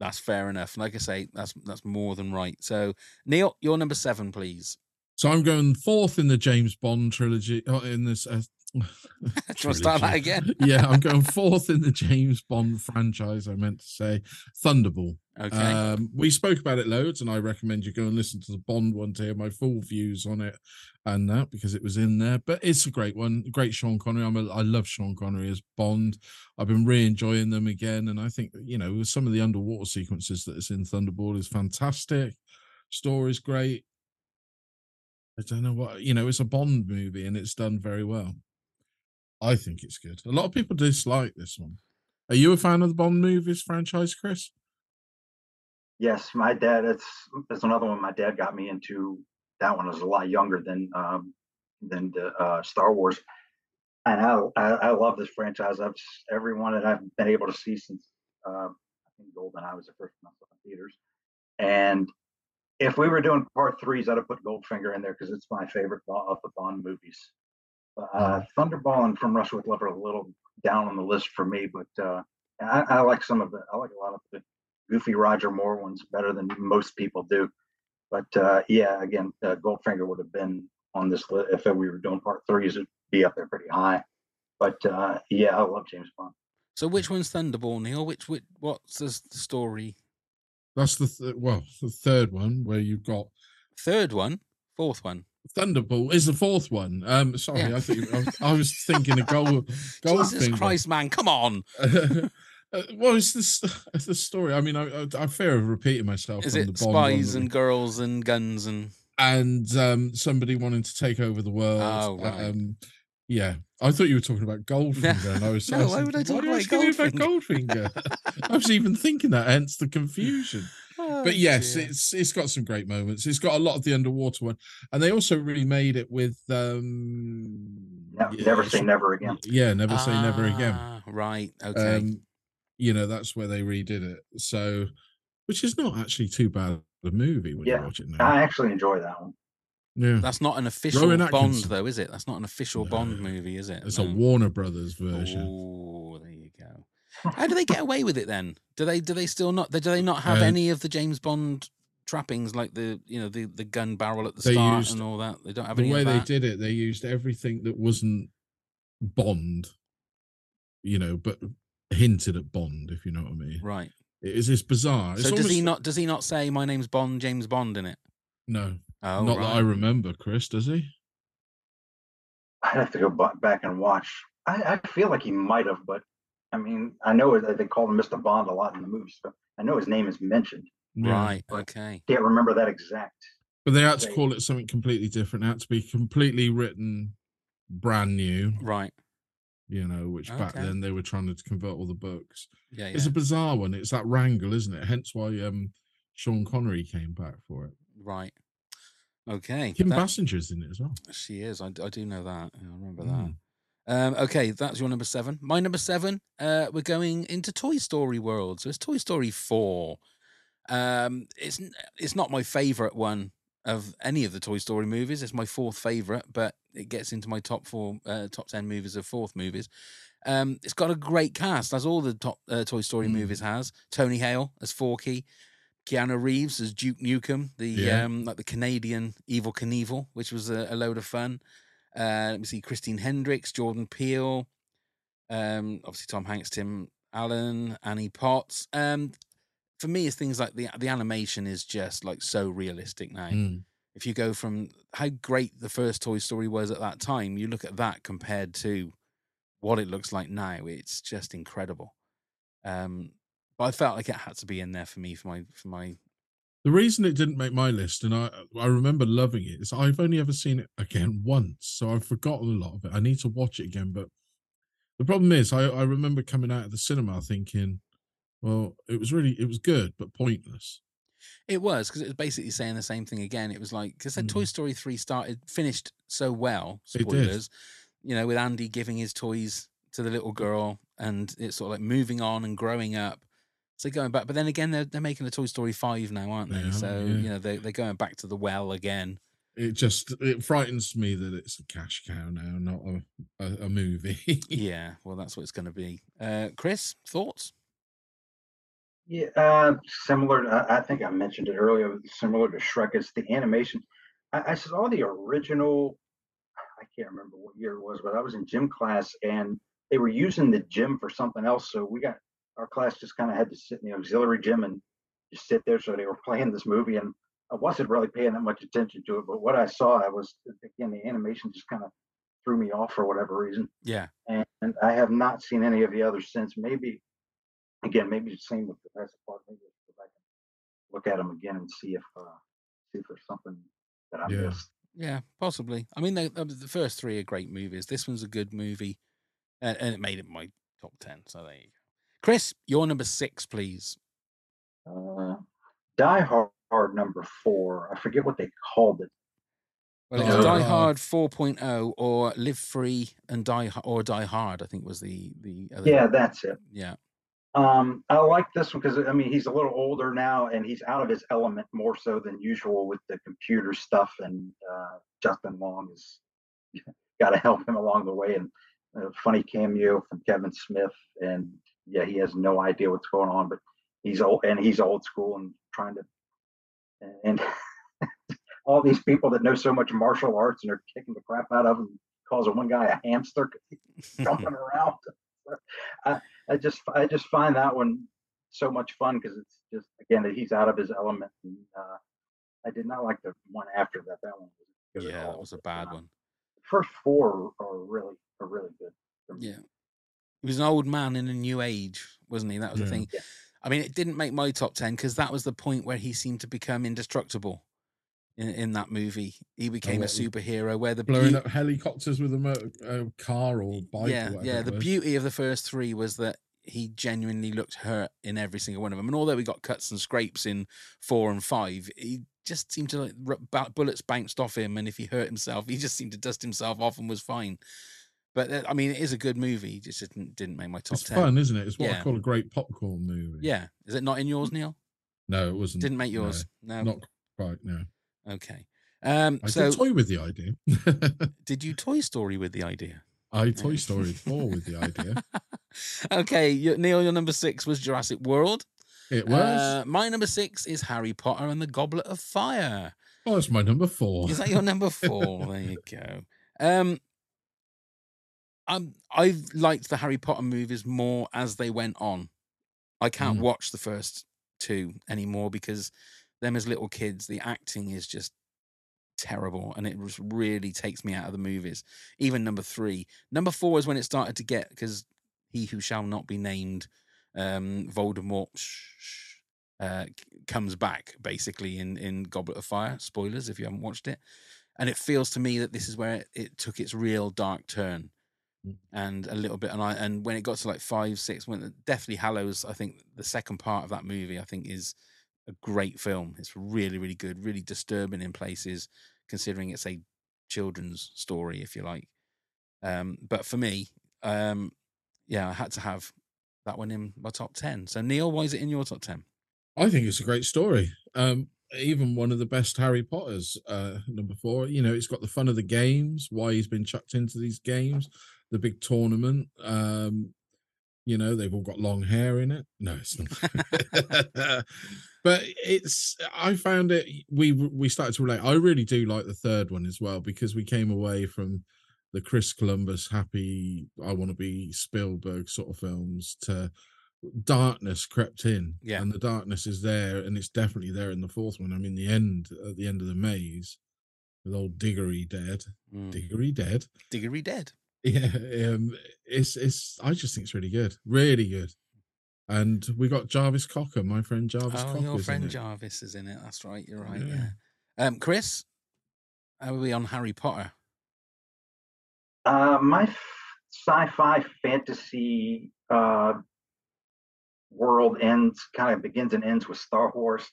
That's fair enough. Like I say, that's that's more than right. So, Neil, your number seven, please. So I'm going fourth in the James Bond trilogy. oh, In this, uh, [LAUGHS] Do you want to start that again? [LAUGHS] yeah, I'm going fourth in the James Bond franchise. I meant to say Thunderball. Okay. Um, we spoke about it loads, and I recommend you go and listen to the Bond one to hear my full views on it and that because it was in there. But it's a great one. Great Sean Connery. I'm a, I love Sean Connery as Bond. I've been re enjoying them again, and I think you know some of the underwater sequences that is in Thunderball is fantastic. Story's great. I don't know what you know. It's a Bond movie, and it's done very well. I think it's good. A lot of people dislike this one. Are you a fan of the Bond movies franchise, Chris? Yes, my dad. It's it's another one my dad got me into. That one was a lot younger than um, than the uh, Star Wars, and I, I I love this franchise. I've every one that I've been able to see since uh, I think Goldeneye was the first one I in theaters. And if we were doing part threes, I'd have put Goldfinger in there because it's my favorite of the Bond movies. Uh, Thunderball and From Russia with Love are a little down on the list for me, but uh, I, I like some of the. I like a lot of the goofy Roger Moore ones better than most people do. But uh, yeah, again, uh, Goldfinger would have been on this list if we were doing part threes. It'd be up there pretty high. But uh, yeah, I love James Bond. So, which one's Thunderball, Neil? Which, which what's the the story? That's the th- well, the third one where you've got Third one, fourth one. Thunderball is the fourth one. Um, sorry, Yeah. I think I was, I was thinking of gold. [LAUGHS] Jesus Goldfinger. Christ, man, come on! [LAUGHS] Uh, well, it's this the story. I mean, I, I, I fear of repeating myself. Is it the Bond one spies and girls and guns and and um, somebody wanting to take over the world. Oh, right. um, yeah, I thought you were talking about Goldfinger, and I was. [LAUGHS] No, I was why would I talk are you about asking Goldfinger? [LAUGHS] I was even thinking that, hence the confusion. Oh, but yes, dear. it's it's got some great moments. It's got a lot of the underwater one, and they also really made it with um, Ne- yeah, never say never again. Yeah, never say never again. Ah, Right. Okay. Um, you know, that's where they redid it. So, which is not actually too bad a movie when Yeah, you watch it now. I actually enjoy that one. Yeah, That's not an official Bond, though, is it? That's not an official Bond movie, is it? it's No. a Warner Brothers version. Oh, there you go. How do they get away with it then? Do they do they still not do they not have Uh, any of the James Bond trappings like the you know the, the gun barrel at the start used- and all that? They don't have any the way they did it, they used everything that wasn't Bond, you know, but hinted at Bond, if you know what I mean. Right. It is it's bizarre. It's So does he not does he not say my name's Bond James Bond in it? No, Oh, not that I remember. Chris, does he? I'd have to go back and watch. I, I feel like he might have, but I mean, I know that they call him Mr. Bond a lot in the movies, so I know his name is mentioned. Yeah. Right. Okay. Can't remember that exact. But they had to They- call it something completely different. It had to be completely written brand new, Right. you know, which back then they were trying to convert all the books. Yeah. It's a bizarre one. It's that wrangle, isn't it? Hence why um Sean Connery came back for it. Right. Okay. Kim that- Basinger's in it as well. She is. I, I do know that. I remember Mm. that. Um, okay, that's your number seven. My number seven. Uh, we're going into Toy Story world. So it's Toy Story four. Um, it's it's not my favorite one of any of the Toy Story movies. It's my fourth favorite, but it gets into my top four, uh, top ten movies of fourth movies. Um, it's got a great cast, as all the top uh, Toy Story Mm. movies has. Tony Hale as Forky, Keanu Reeves as Duke Nukem, the Yeah. um, like the Canadian Evel Knievel, which was a, a load of fun. Uh, let me see, Christine Hendricks, Jordan Peele, um, obviously Tom Hanks, Tim Allen, Annie Potts. Um, for me, it's things like the the animation is just like so realistic now. Mm. If you go from how great the first Toy Story was at that time, you look at that compared to what it looks like now, it's just incredible. Um, but I felt like it had to be in there for me for my for my The reason it didn't make my list, and I I remember loving it, is I've only ever seen it again once, so I've forgotten a lot of it. I need to watch it again, but the problem is, I I remember coming out of the cinema thinking, well, it was really it was good, but pointless. It was because it was basically saying the same thing again. It was like because Toy Mm. Story three started finished so well. Spoilers, you know, with Andy giving his toys to the little girl, and it's sort of like moving on and growing up. So going back, but then again, they're they're making a Toy Story five now, aren't they? They are, so yeah. you know they they're going back to the well again. It just it frightens me that it's a cash cow now, not a a, a movie. [LAUGHS] yeah, well, that's what it's going to be. Uh, Chris, thoughts? Yeah, uh, similar. I, I think I mentioned it earlier. Similar to Shrek, it's the animation. I, I saw the original. I can't remember what year it was, but I was in gym class and they were using the gym for something else. So we got our class just kind of had to sit in the auxiliary gym and just sit there. So they were [LAUGHS] playing this movie, and I wasn't really paying that much attention to it. But what I saw, I was again the animation just kind of threw me off for whatever reason Yeah, and, and I have not seen any of the others since. Maybe again, maybe the same with Jurassic Park. Maybe I'll go back and look at them again and see if uh, see if there's something that I Yeah. missed. yeah, possibly. I mean, they, uh, the first three are great movies. This one's a good movie, and, and it made it my top ten. So there you go. Chris, your number six, please. Uh, Die Hard number four. I forget what they called it. Well, it was Die Die Hard. Hard 4.0 or Live Free and Die or Die Hard. I think was the the other. Yeah, that's it. yeah, Um, I like this one because I mean he's a little older now and he's out of his element more so than usual with the computer stuff. And uh, Justin Long has got to help him along the way. And a funny cameo from Kevin Smith. And yeah, he has no idea what's going on, but he's old and he's old school and trying to and [LAUGHS] all these people that know so much martial arts and are kicking the crap out of him, causing one guy a hamster [LAUGHS] jumping [LAUGHS] around. I, I just I just find that one so much fun because it's just again that he's out of his element. And uh, I did not like the one after that. That one was good yeah, that was a bad uh, one. The first four are really are really good. for me. Yeah, he was an old man in a new age, wasn't he? That was the Yeah. thing. I mean, it didn't make my top ten because that was the point where he seemed to become indestructible. in, in that movie. He became a superhero. Where the blowing beau- up helicopters with a motor, uh, car or bike. yeah, or yeah. The beauty of the first three was that he genuinely looked hurt in every single one of them. And although we got cuts and scrapes in four and five, he just seemed to like bullets bounced off him, and if he hurt himself, he just seemed to dust himself off and was fine. But uh, I mean, it is a good movie. It just didn't didn't make my top It's ten. fun, isn't it? It's what Yeah. I call a great popcorn movie. Yeah, is it not in yours, Neil? No, it wasn't. Didn't make yours. No. Not quite. No. Okay. Um, I so did toy with the idea. [LAUGHS] did you Toy Story with the idea? I Toy Story 4 with the idea. [LAUGHS] okay, Neil, your number six was Jurassic World. It was. Uh, my number six is Harry Potter and the Goblet of Fire. oh, that's my number four. Is that your number [LAUGHS] four? there you go. Um, I'm, I've liked the Harry Potter movies more as they went on. I can't Mm. watch the first two anymore because them as little kids, the acting is just terrible and it just really takes me out of the movies. Even number three. Number four is when it started to get because he who shall not be named, um, Voldemort, uh, comes back basically in in Goblet of Fire. Spoilers if you haven't watched it, and it feels to me that this is where it, it took its real dark turn. And a little bit. And I and when it got to like five, six, when Deathly Hallows, I think the second part of that movie, I think is a great film. It's really really good, really disturbing in places, considering it's a children's story, if you like. Um, but for me, um, yeah, I had to have that one in my top ten. So Neil, why is it in your top ten? I think it's a great story. Um, even one of the best Harry Potters, uh, number four. You know, it's got the fun of the games, why he's been chucked into these games, the big tournament. Um, you know, they've all got long hair in it. No, it's not. [LAUGHS] but it's I found it we we started to relate. I really do like the third one as well because we came away from the Chris Columbus happy I want to be Spielberg sort of films to darkness crept in. Yeah. And the darkness is there and it's definitely there in the fourth one. I mean the end at the end of the maze with old Diggory dead. Mm. Diggory dead. Diggory dead. Yeah, um, it's it's. I just think it's really good, really good. And we got Jarvis Cocker, my friend Jarvis Oh, Cocker. your friend Jarvis is in it. That's right. You're right. Yeah. Um, Chris, how are we on Harry Potter? Uh, my f- sci-fi fantasy uh, world ends kind of begins and ends with Star Wars,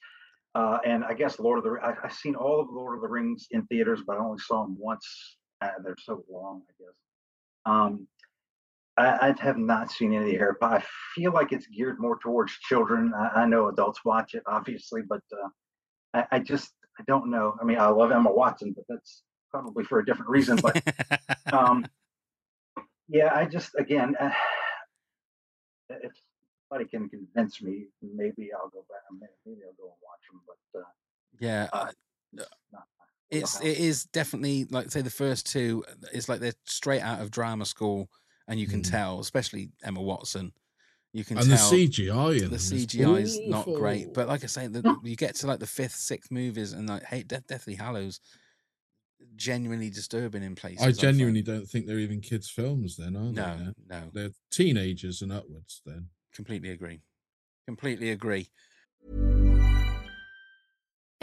uh, and I guess Lord of the. I, I've seen all of Lord of the Rings in theaters, but I only saw them once. Uh, they're so long, I guess. Um, I, I have not seen any of the Harry Potter. I feel like it's geared more towards children. I, I know adults watch it, obviously, but uh, I, I just I don't know. I mean, I love Emma Watson, but that's probably for a different reason. But um, [LAUGHS] yeah, I just again, uh, if somebody can convince me, maybe I'll go back. Maybe I'll go and watch them. But uh, Yeah, uh, it's not my it's wheelhouse. it is definitely like say the first two. It's like they're straight out of drama school, and you can Mm. tell, especially Emma Watson. You can tell the CGI in the them is CGI is not great. But like I say, the, [LAUGHS] you get to like the fifth, sixth movies, and like hey, Death, Deathly Hallows, genuinely disturbing in places. I find. genuinely don't think they're even kids' films. Then are they? no, no, They're teenagers and upwards. Then completely agree. Completely agree.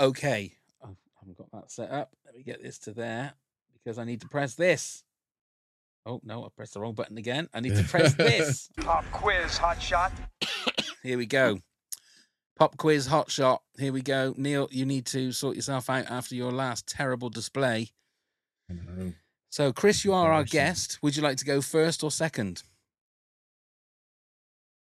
Okay. Oh, I haven't got that set up. Let me get this to there because I need to press this. Oh, no, I pressed the wrong button again. I need to press this. [LAUGHS] Pop quiz, hot shot. [COUGHS] Here we go. Pop quiz, hot shot. Here we go. Neil, you need to sort yourself out after your last terrible display. So, Chris, you are our guest. Would you like to go first or second?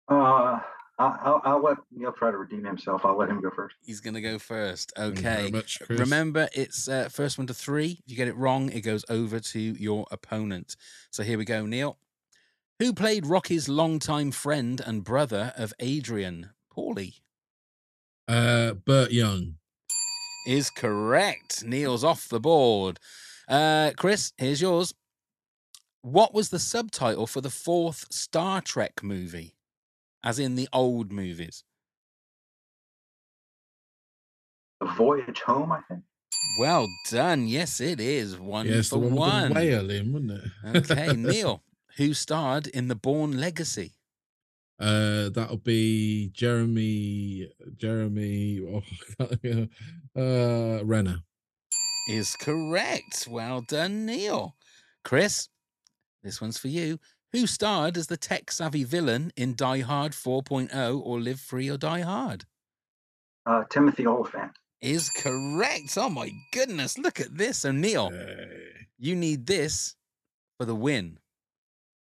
Uh, I'll, I'll let Neil try to redeem himself. I'll let him go first. He's going to go first. Okay. much, Remember, it's uh, first one to three. If you get it wrong, it goes over to your opponent. So here we go, Neil. Who played Rocky's longtime friend and brother of Adrian? Paulie Uh, Burt Young. is correct. Neil's off the board. Uh, Chris, here's yours. What was the subtitle for the fourth Star Trek movie? As in the old movies. The Voyage Home, I think. Well done. Yes, it is. One Yes, the for one with one. the whale in, wasn't it? Okay, [LAUGHS] Neil, who starred in The Bourne Legacy? Uh, that'll be Jeremy. Jeremy. [LAUGHS] Oh, uh, Renner. Is correct. Well done, Neil. Chris, this one's for you. Who starred as the tech savvy villain in Die Hard 4.0 or Live Free or Die Hard? Uh, Timothy Olyphant. Is correct. Oh my goodness, look at this. So, Neil, you need this for the win.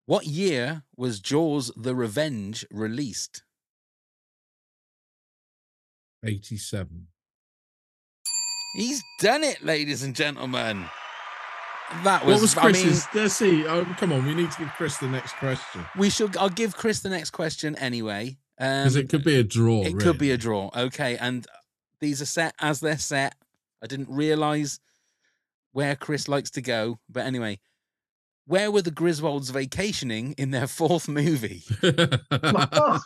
What year was Jaws the Revenge released? 87. He's done it, ladies and gentlemen. That What was, was I mean, Chris's? Let's see. Oh, come on, we need to give Chris the next question we should. I'll give Chris the next question anyway. because Um, it could be a draw. It could be a draw. Okay, and these are set as they're set. I didn't realize where Chris likes to go, but anyway, where were the Griswolds vacationing in their fourth movie? [LAUGHS] Oh,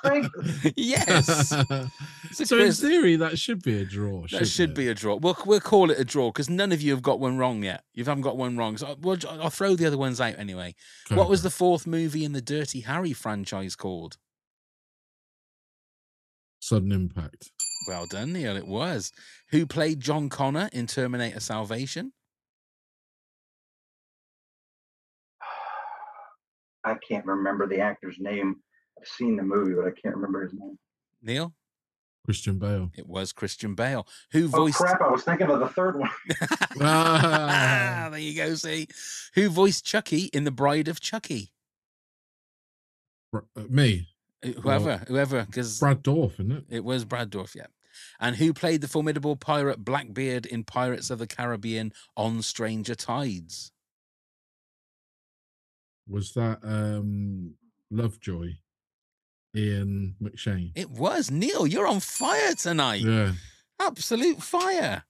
yes. [LAUGHS] so, So in theory, that should be a draw. That shouldn't it? be a draw. We'll we'll call it a draw because none of you have got one wrong yet. You haven't got one wrong, so I'll, we'll, I'll throw the other ones out anyway. What was the fourth movie in the Dirty Harry franchise called? sudden impact. Well done, Neil. It was. Who played John Connor in Terminator Salvation? I can't remember the actor's name. I've seen the movie, but I can't remember his name. Neil? Christian Bale. It was Christian Bale. Who voiced. Oh voiced crap! I was thinking of the third one. [LAUGHS] Ah, there you go, see. Who voiced Chucky in The Bride of Chucky? Uh, me. Uh, Whoever, whoever, because Brad Dourif, isn't it? it was Brad Dourif, yeah. And who played the formidable pirate Blackbeard in Pirates of the Caribbean on Stranger Tides? Was that um Lovejoy? Ian McShane. It was. Neil, you're on fire tonight. Yeah. Absolute fire.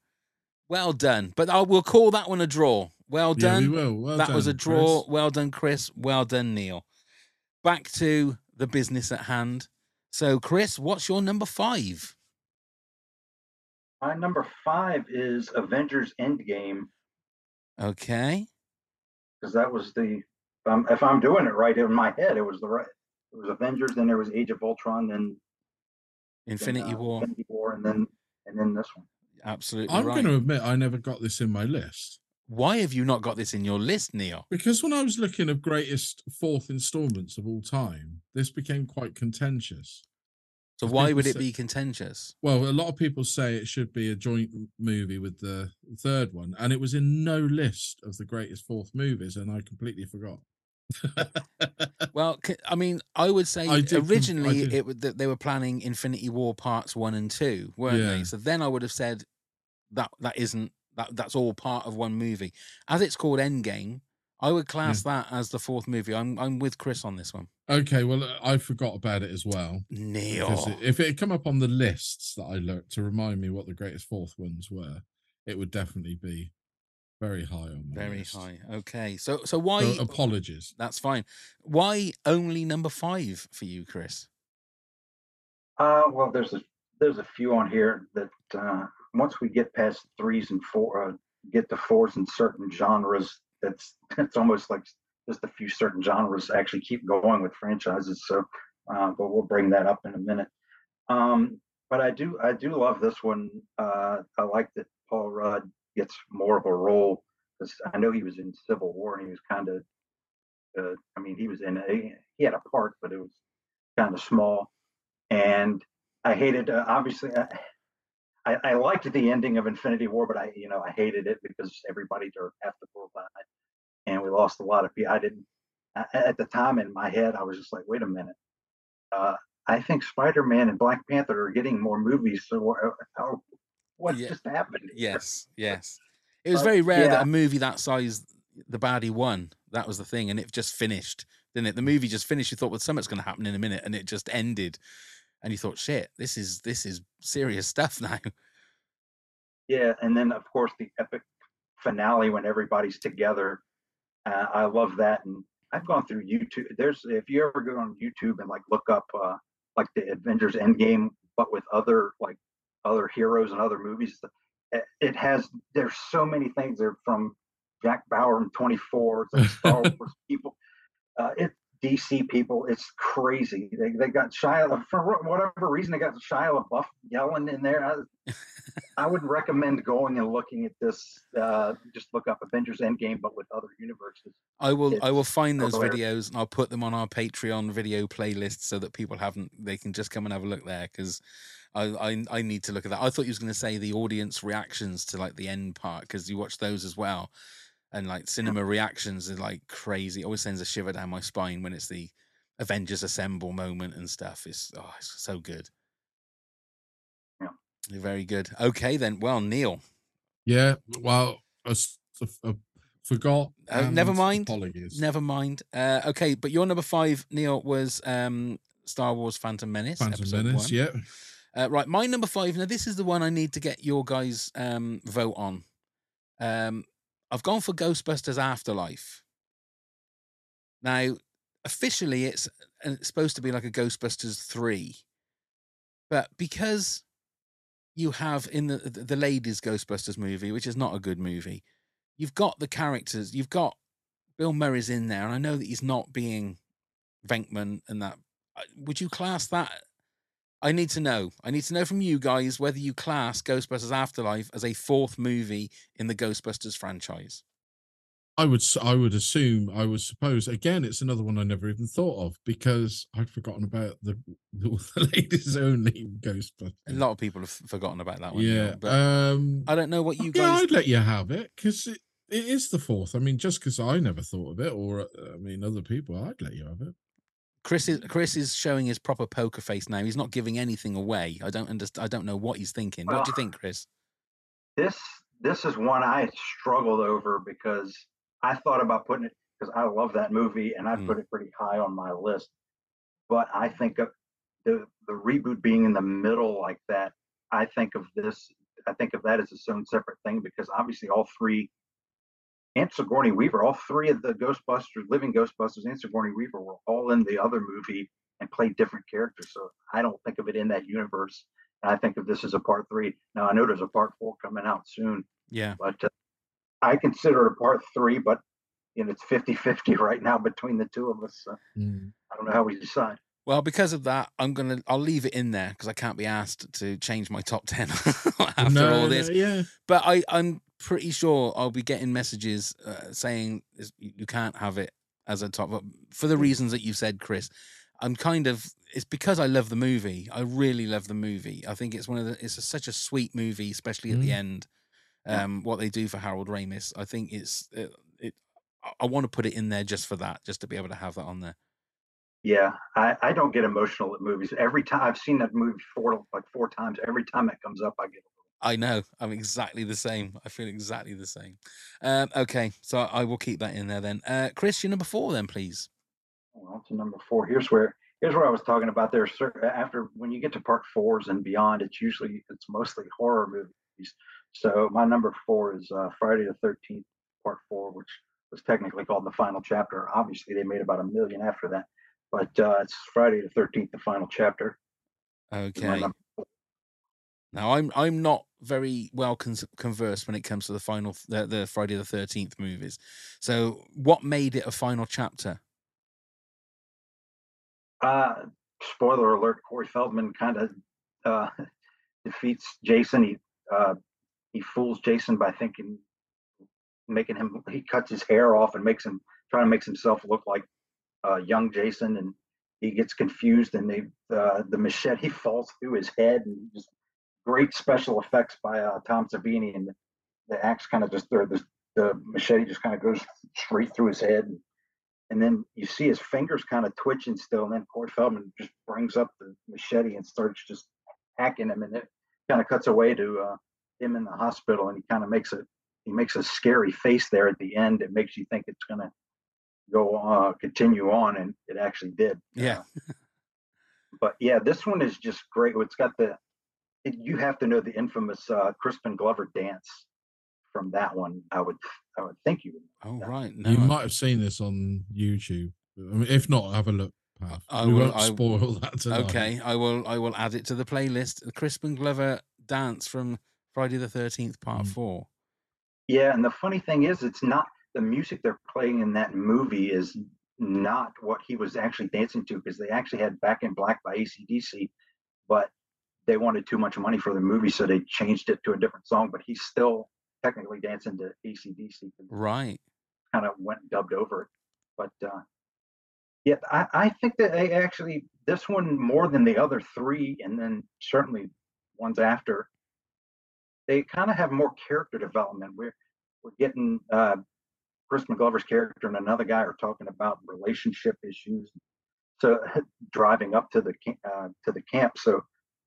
Well done. But I will call that one a draw. Well Yeah, done. we will. Well that was a draw. Chris. Well done, Chris. Well done, Neil. Back to the business at hand. So, Chris, what's your number five? My number five is Avengers Endgame Okay. because that was the. If I'm, if I'm doing it right in my head, it was the right. It was Avengers, then there was Age of Ultron, then Infinity then, uh, War. Infinity War, and then and then this one. Absolutely I'm right. going to admit I never got this in my list Why have you not got this in your list, Neil? because when I was looking at greatest fourth installments of all time, this became quite contentious. So why would it say- be contentious? Well, a lot of people say it should be a joint movie with the third one, and it was in no list of the greatest fourth movies, and I completely forgot. [LAUGHS] Well, I mean, I would say I I originally did- it that they were planning Infinity War parts one and two, weren't they? So then I would have said that that isn't that that's all part of one movie. As it's called Endgame, I would class that as the fourth movie. I'm I'm with Chris on this one. Okay, well, uh, I forgot about it as well. Neil. It- if it had come up on the lists that I looked to remind me what the greatest fourth ones were, it would definitely be very high on my Very list. high. Okay. So so why So apologies. That's fine. Why only number five for you, Chris? Uh, well, there's a there's a few on here that uh, once we get past threes and four, uh, get to fours in certain genres, that's [LAUGHS] it's almost like just a few certain genres actually keep going with franchises. So, uh, but we'll bring that up in a minute. Um, but I do I do love this one. Uh, I like that Paul Rudd gets more of a role because I know he was in Civil War and he was kind of uh, I mean, he was in a he had a part, but it was kind of small. And I hated uh, obviously. I, I, I liked the ending of Infinity War, but I you know I hated it because everybody or half the died, and we lost a lot of people. I didn't a- at the time in my head. I was just like, wait a minute. Uh, I think Spider Man and Black Panther are getting more movies. So how, what Yeah. just happened? here? Yes, [LAUGHS] yes. It was But, very rare that a movie that size, the baddie won. That was the thing, and it just finished, didn't it? The movie just finished. You thought, well, something's going to happen in a minute, and it just ended. And you thought, shit, this is this is serious stuff [LAUGHS] now. Yeah, and then of course the epic finale when everybody's together. Uh, I love that, and I've gone through YouTube. There's if you ever go on YouTube and like look up uh, like the Avengers Endgame, but with other like other heroes and other movies, it, has there's so many things there from Jack Bauer and 24 to [LAUGHS] Star Wars people. Uh, it DC people, it's crazy. They, they got Shia for whatever reason they got Shia LaBeouf yelling in there. I, [LAUGHS] I would recommend going and looking at this. Uh, just look up Avengers Endgame, but with other universes. I will I will find those hilarious. videos and I'll put them on our Patreon video playlist so that people haven't they can just come and have a look there because I, I I need to look at that. I thought you was going to say the audience reactions to like the end part because you watch those as well, and like cinema reactions are like crazy. It always sends a shiver down my spine when it's the Avengers assemble moment and stuff. It's oh it's so good. Yeah. Very good. Okay then. Well, Neil. Yeah, well, I forgot. Uh, never mind. Apologies. Never mind. Uh, okay, but your number five, Neil, was um, Star Wars: Phantom Menace. Phantom Menace, one. yeah. Uh, right, my number five. Now, this is the one I need to get your guys' um, vote on. Um, I've gone for Ghostbusters Afterlife. Now, officially, it's, uh, it's supposed to be like a Ghostbusters three, but because you have in the the the ladies Ghostbusters movie, which is not a good movie, you've got the characters. You've got Bill Murray's in there, and I know that he's not being Venkman and that. Would you class that? I need to know. I need to know from you guys whether you class Ghostbusters Afterlife as a fourth movie in the Ghostbusters franchise. I would I would assume I would suppose again it's another one I never even thought of because I'd forgotten about the [LAUGHS] the ladies only Ghostbusters. A lot of people have forgotten about that one. Yeah, but um, I don't know what you yeah, guys. I'd let you have it because it, it is the fourth. I mean, just because I never thought of it, or uh, I mean, other people, I'd let you have it. Chris is Chris is showing his proper poker face now. He's not giving anything away. I don't understand. I don't know what he's thinking. what do you think, Chris? This this is one I struggled over because I thought about putting it because I love that movie and I Mm. put it pretty high on my list. But I think of the the reboot being in the middle like that. I think of this. I think of that as its own separate thing because obviously all three and Sigourney Weaver, all three of the Ghostbusters, living Ghostbusters and Sigourney Weaver were all in the other movie and played different characters. So I don't think of it in that universe. And I think of this as a part three. Now I know there's a part four coming out soon, Yeah. but uh, I consider it a part three, but you know, it's 50 50 [LAUGHS] right now between the two of us. So I don't know how we decide. Well, because of that, I'm gonna I'll leave it in there because I can't be asked to change my top ten [LAUGHS] after No, all no, this. yeah. But I I'm pretty sure I'll be getting messages uh, saying you can't have it as a top for the reasons that you said, Chris. I'm kind of it's because I love the movie. I really love the movie. I think it's one of the. It's a, such a sweet movie, especially at the Mm. end. Um, what they do for Harold Ramis, I think it's it. it I- I want to put it in there just for that, just to be able to have that on there. Yeah, I, I don't get emotional at movies. Every time I've seen that movie four like four times. Every time it comes up, I get. I know. I'm exactly the same. I feel exactly the same. Um, okay, so I will keep that in there then. Uh, Chris, your number four then, please. Well, to number four. Here's where here's where I was talking about. There's cer- after when you get to part fours and beyond, it's usually it's mostly horror movies. So my number four is uh, Friday the Thirteenth Part Four, which was technically called the final chapter. Obviously, they made about a million after that, but uh, it's Friday the Thirteenth, the final chapter. Okay. Now I'm I'm not very well con- conversed when it comes to the final the, the Friday the Thirteenth movies. So what made it a final chapter? Uh, spoiler alert: Corey Feldman kind of uh, [LAUGHS] defeats Jason. He uh, he fools Jason by thinking, making him he cuts his hair off and makes him trying to makes himself look like uh, young Jason, and he gets confused, and they uh, the machete [LAUGHS] falls through his head, and just great special effects by uh, Tom Savini, and the, axe kind of just or the the machete just kind of goes [LAUGHS] straight through his head. And, and then you see his fingers kind of twitching still, and then Corey Feldman just brings up the machete and starts just hacking him, and it kind of cuts away to uh, him in the hospital, and he kind of makes a he makes a scary face there at the end. It makes you think it's gonna go uh, continue on, and it actually did. Yeah. But yeah, this one is just great. It's got the you have to know the infamous uh, Crispin Glover dance from that one. I would I would think you would. Oh right, you might have seen this on YouTube. I mean, if not, have a look. Pav. I we will won't I- spoil [LAUGHS] that tonight. Okay, I will I will add it to the playlist. The Crispin Glover dance from Friday the Thirteenth Part Mm. Four. Yeah, and the funny thing is, it's not the music they're playing in that movie is not what he was actually dancing to because they actually had Back in Black by ACDC, but they wanted too much money for the movie, so they changed it to a different song. But he's still technically dancing to ACDC. Right. Kind of went dubbed over it, but uh, yeah, I, I think that they actually this one more than the other three, and then certainly ones after they kind of have more character development. We're we're getting uh, Crispin Glover's character and another guy are talking about relationship issues. So [LAUGHS] driving up to the uh, to the camp, so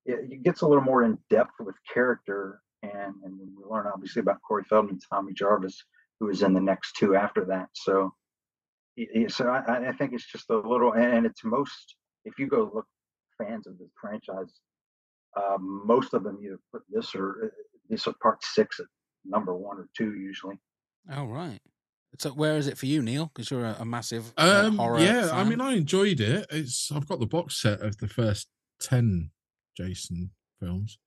it, it gets a little more in depth with character, and and we learn obviously about Corey Feldman, Tommy Jarvis, who is in the next two after that. So y- y- so I, I think it's just a little, and it's most if you go look fans of the franchise, uh, most of them either put this or uh, this or part six at number one or two usually. Oh right. So where is it for you, Neil? Because you're a, a massive uh, Um, horror. yeah, I mean, I enjoyed it. It's I've got the box set of the first ten Jason films.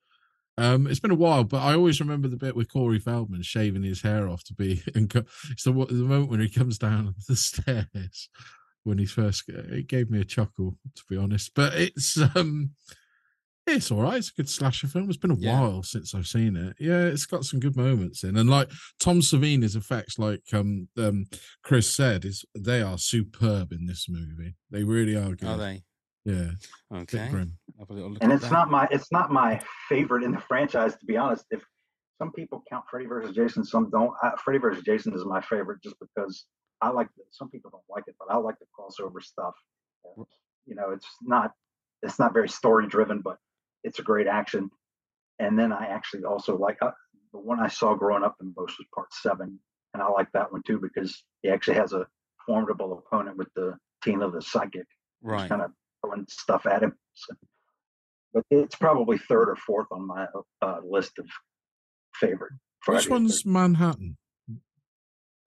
Um, it's been a while, but I always remember the bit with Corey Feldman shaving his hair off to be. [LAUGHS] And co- it's the, the moment when he comes down [LAUGHS] the stairs when he's first. It gave me a chuckle, to be honest. But it's um, it's all right. It's a good slasher film. It's been a Yeah. while since I've seen it. Yeah, it's got some good moments in, and like Tom Savini's effects, like um, um Chris said, is they are superb in this movie. They really are good. Are they? Yeah. Okay. grim. Have a little look and it's that. not my it's not my favorite in the franchise to be honest. If some people count Freddy versus Jason, some don't. I, Freddy versus Jason is my favorite just because I like. The, some people don't like it, but I like the crossover stuff. You know, it's not it's not very story driven, but it's a great action. And then I actually also like uh, the one I saw growing up the most was Part Seven, and I like that one too because he actually has a formidable opponent with the team of the Psychic Right. kind of throwing stuff at him. So, but it's probably third or fourth on my uh, list of favorite. Which Friday the one's Manhattan?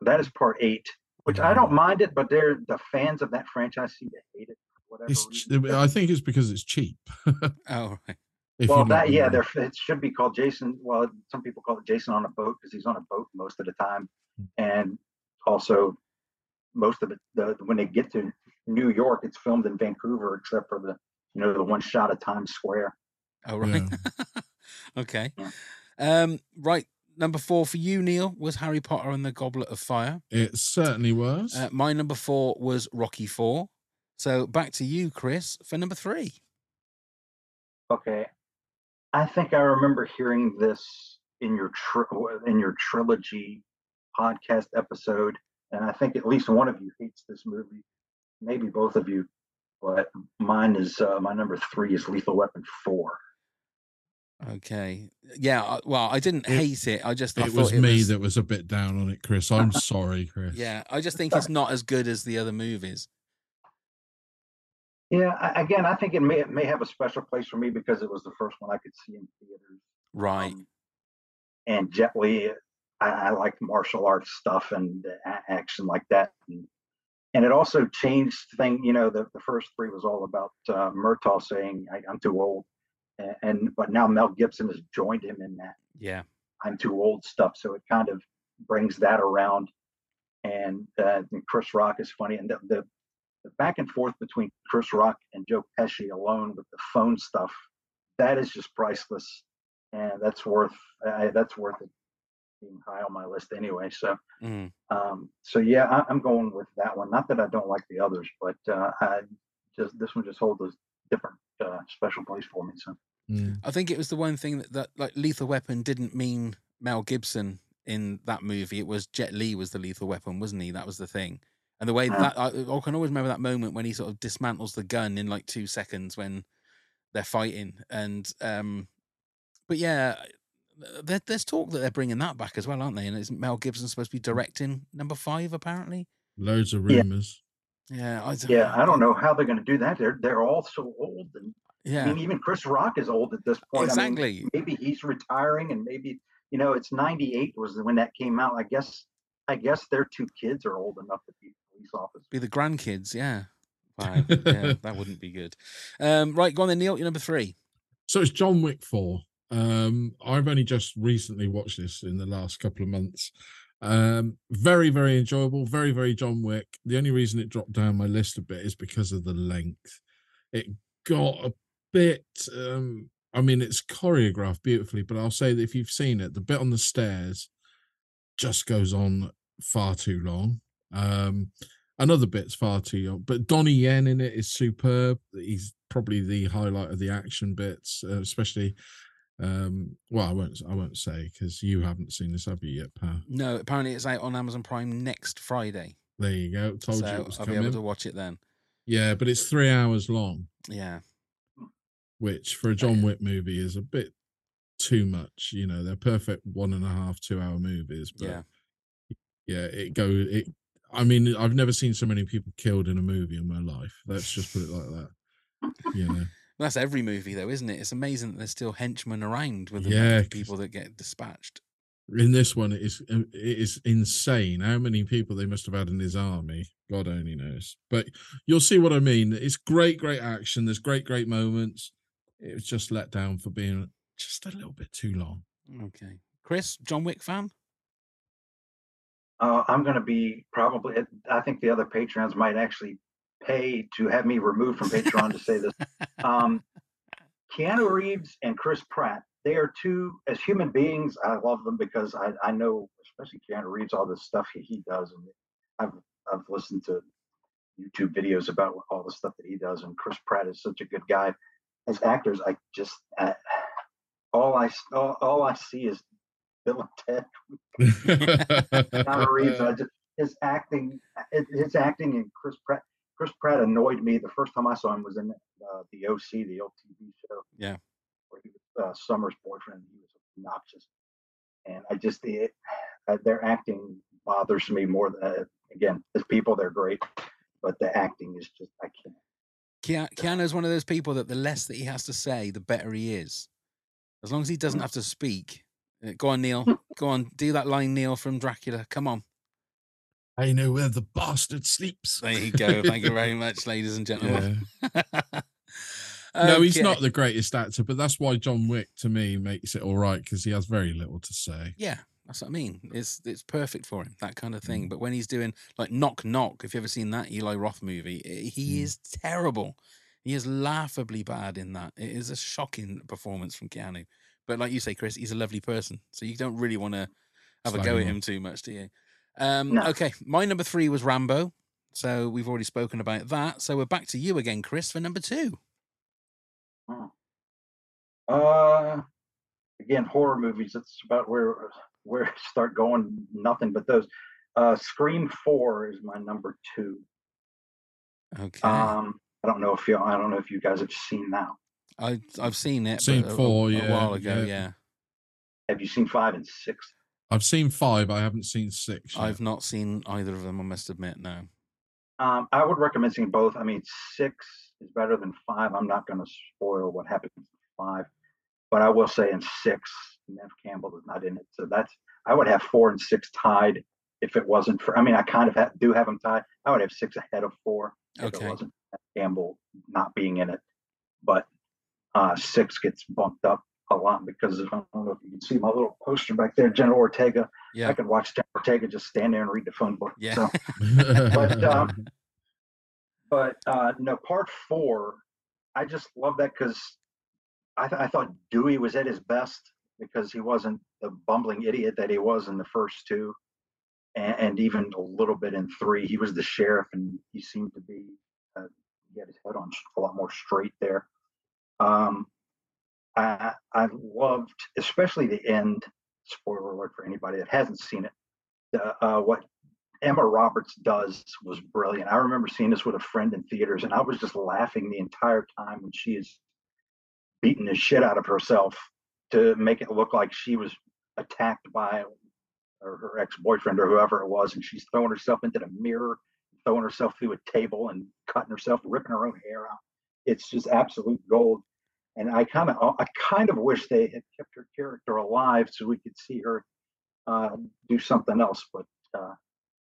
That is part eight, which I don't mind it, but they're the fans of that franchise seem to hate it. for Whatever It's, reason. ch- I think it's because it's cheap. [LAUGHS] Oh right. If well, that yeah, there it should be called Jason. Well, some people call it Jason on a boat because he's on a boat most of the time, and also most of it. The, when they get to New York, it's filmed in Vancouver, except for the you know the one shot of Times Square. Oh right. [LAUGHS] okay. Um. Right. Number four for you, Neil, was Harry Potter and the Goblet of Fire. It certainly was. Uh, my number four was Rocky Four. So back to you, Chris, for number three. Okay, I think I remember hearing this in your tri- in your trilogy podcast episode, and I think at least one of you hates this movie, maybe both of you, but mine is uh, my number three is Lethal Weapon four. Okay. Yeah. Well, I didn't It- hate it. I just I It thought was it me was, that was a bit down on it, Chris. I'm [LAUGHS] sorry, Chris. Yeah, I just think it's not as good as the other movies. Yeah, again, I think it may it may have a special place for me because it was the first one I could see in theaters. Right. Um, and Jet Li, I, I like martial arts stuff and action like that. And, and it also changed thing. You know, the, the first three was all about uh, Murtaugh saying I, I'm too old, and, and but now Mel Gibson has joined him in that Yeah. I'm too old stuff. So it kind of brings that around. And, uh, and Chris Rock is funny, and the, the the back and forth between Chris Rock and Joe Pesci alone with the phone stuff, that is just priceless, and that's worth uh, that's worth it being high on my list anyway. So, Mm. um, so yeah, I, I'm going with that one. Not that I don't like the others, but uh, I just this one just holds a different uh, special place for me. So. I think it was the one thing that, that like Lethal Weapon didn't mean Mel Gibson in that movie. It was Jet Li was the lethal weapon, wasn't he? That was the thing. And the way Yeah. that I, I can always remember that moment when he sort of dismantles the gun in like two seconds when they're fighting. And um, but yeah, there, there's talk that they're bringing that back as well, aren't they? And isn't Mel Gibson supposed to be directing number five apparently? Loads of rumors. Yeah, I don't- Yeah, I don't know how they're going to do that. They're they're all so old, and Yeah. I mean, even Chris Rock is old at this point. I mean, Exactly. maybe he's retiring, and maybe you know, it's '98 was when that came out. I guess I guess their two kids are old enough to be police officers. Be the grandkids, yeah. [LAUGHS] Wow, yeah, that wouldn't be good. Um, right, go on then, Neil. You're number three. So it's John Wick 4. Um, I've only just recently watched this in the last couple of months. Um, very, very enjoyable, very, very John Wick. The only reason it dropped down my list a bit is because of the length. It got a bit um I mean it's choreographed beautifully, but I'll say that if you've seen it, the bit on the stairs just goes on far too long. Um another bit's far too long, but Donnie Yen in it is superb. He's probably the highlight of the action bits, uh, especially. Um, well, I won't. I won't say because you haven't seen this, have you yet, pal? No, apparently it's out on Amazon Prime next Friday. There you go. Told so you it was I'll coming. be able to watch it then. Yeah, but it's three hours long, Yeah. which for a John Wick movie is a bit too much. You know, they're perfect one and a half, two hour movies, but Yeah. yeah, it go it. I mean, I've never seen so many people killed in a movie in my life. Let's just put it like that. You know. That's every movie, though, isn't it? It's amazing that there's still henchmen around with the Yeah, amount of 'cause- people that get dispatched. In this one, it is it is insane how many people they must have had in his army. God only knows. But you'll see what I mean. It's great, great action. There's great, great moments. It was just let down for being just a little bit too long. Okay. Chris, John Wick fan? Uh, I'm going to be probably. I think the other patrons might actually pay to have me removed from Patreon to say this. [LAUGHS] Um, Keanu Reeves and Chris Pratt. They are two as human beings. I love them because I, I know, especially Keanu Reeves, all the stuff he, he does, and I've I've listened to YouTube videos about all the stuff that he does. And Chris Pratt is such a good guy. As actors, I just I, all I s- all, all I see is Bill and Ted [LAUGHS] Keanu Reeves. I just his acting, his- his acting, and Chris Pratt. Chris Pratt annoyed me the first time I saw him was in uh, the OC, the old TV show, Yeah. where he was uh, Summer's boyfriend. He was obnoxious, and I just it, uh, their acting bothers me more. Than, uh, again, as people, they're great, but the acting is just I can't. Kea- Keanu's one of those people that the less that he has to say, the better he is. As long as he doesn't have to speak. Uh, Go on, Neil. [LAUGHS] Go on. Do that line, Neil, from Dracula. Come on. I know where the bastard sleeps. There you go. Thank you very [LAUGHS] much, ladies and gentlemen. [LAUGHS] No, he's not the greatest actor, but that's why John Wick to me makes it all right because he has very little to say. Yeah, that's what I mean. It's it's perfect for him, that kind of Mm. thing. But when he's doing like Knock Knock, if you ever seen that Eli Roth movie, i- Mm. he is terrible. He is laughably bad in that. It is a shocking performance from Keanu. But like you say, Chris, he's a lovely person, so you don't really want to have a go at him too much, do you? Um, No. Okay, my number three was Rambo, so we've already spoken about that. So we're back to you again, Chris, for number two. Oh. Uh, again, horror movies. That's about where where I start going. Nothing but those. Uh, Scream Four is my number two. Okay. Um, I don't know if you. I don't know if you guys have seen that. I I've seen it. Seen but a- a- four, a, yeah, while ago. yeah. Yeah. Have you seen five and six? I've seen five. I haven't seen six. yet. I've not seen either of them. I must admit. No. Um, I would recommend seeing both. I mean, six is better than five. I'm not going to spoil what happens in five, but I will say in six, Nev Campbell is not in it. So that's I would have four and six tied if it wasn't for. I mean, I kind of ha- do have them tied. I would have six ahead of four if Okay. it wasn't Campbell not being in it. But uh, six gets bumped up a lot because of, I don't know if you can see my little poster back there, Jenna Ortega. Yeah. I could watch Jenna Ortega just stand there and read the phone book. Yeah. So [LAUGHS] but um, but uh, no, part four, I just love that because I, th- I thought Dewey was at his best because he wasn't the bumbling idiot that he was in the first two, and, and even a little bit in three. He was the sheriff, and he seemed to be uh, he had his head on a lot more straight there. Um, I I loved especially the end. Spoiler alert for anybody that hasn't seen it. Uh, what Emma Roberts does was brilliant. I remember seeing this with a friend in theaters, and I was just laughing the entire time when she is beating the shit out of herself to make it look like she was attacked by her ex-boyfriend or whoever it was, and she's throwing herself into the mirror, throwing herself through a table, and cutting herself, ripping her own hair out. It's just absolute gold. And I kind of, I kind of wish they had kept her character alive so we could see her uh, do something else. But uh,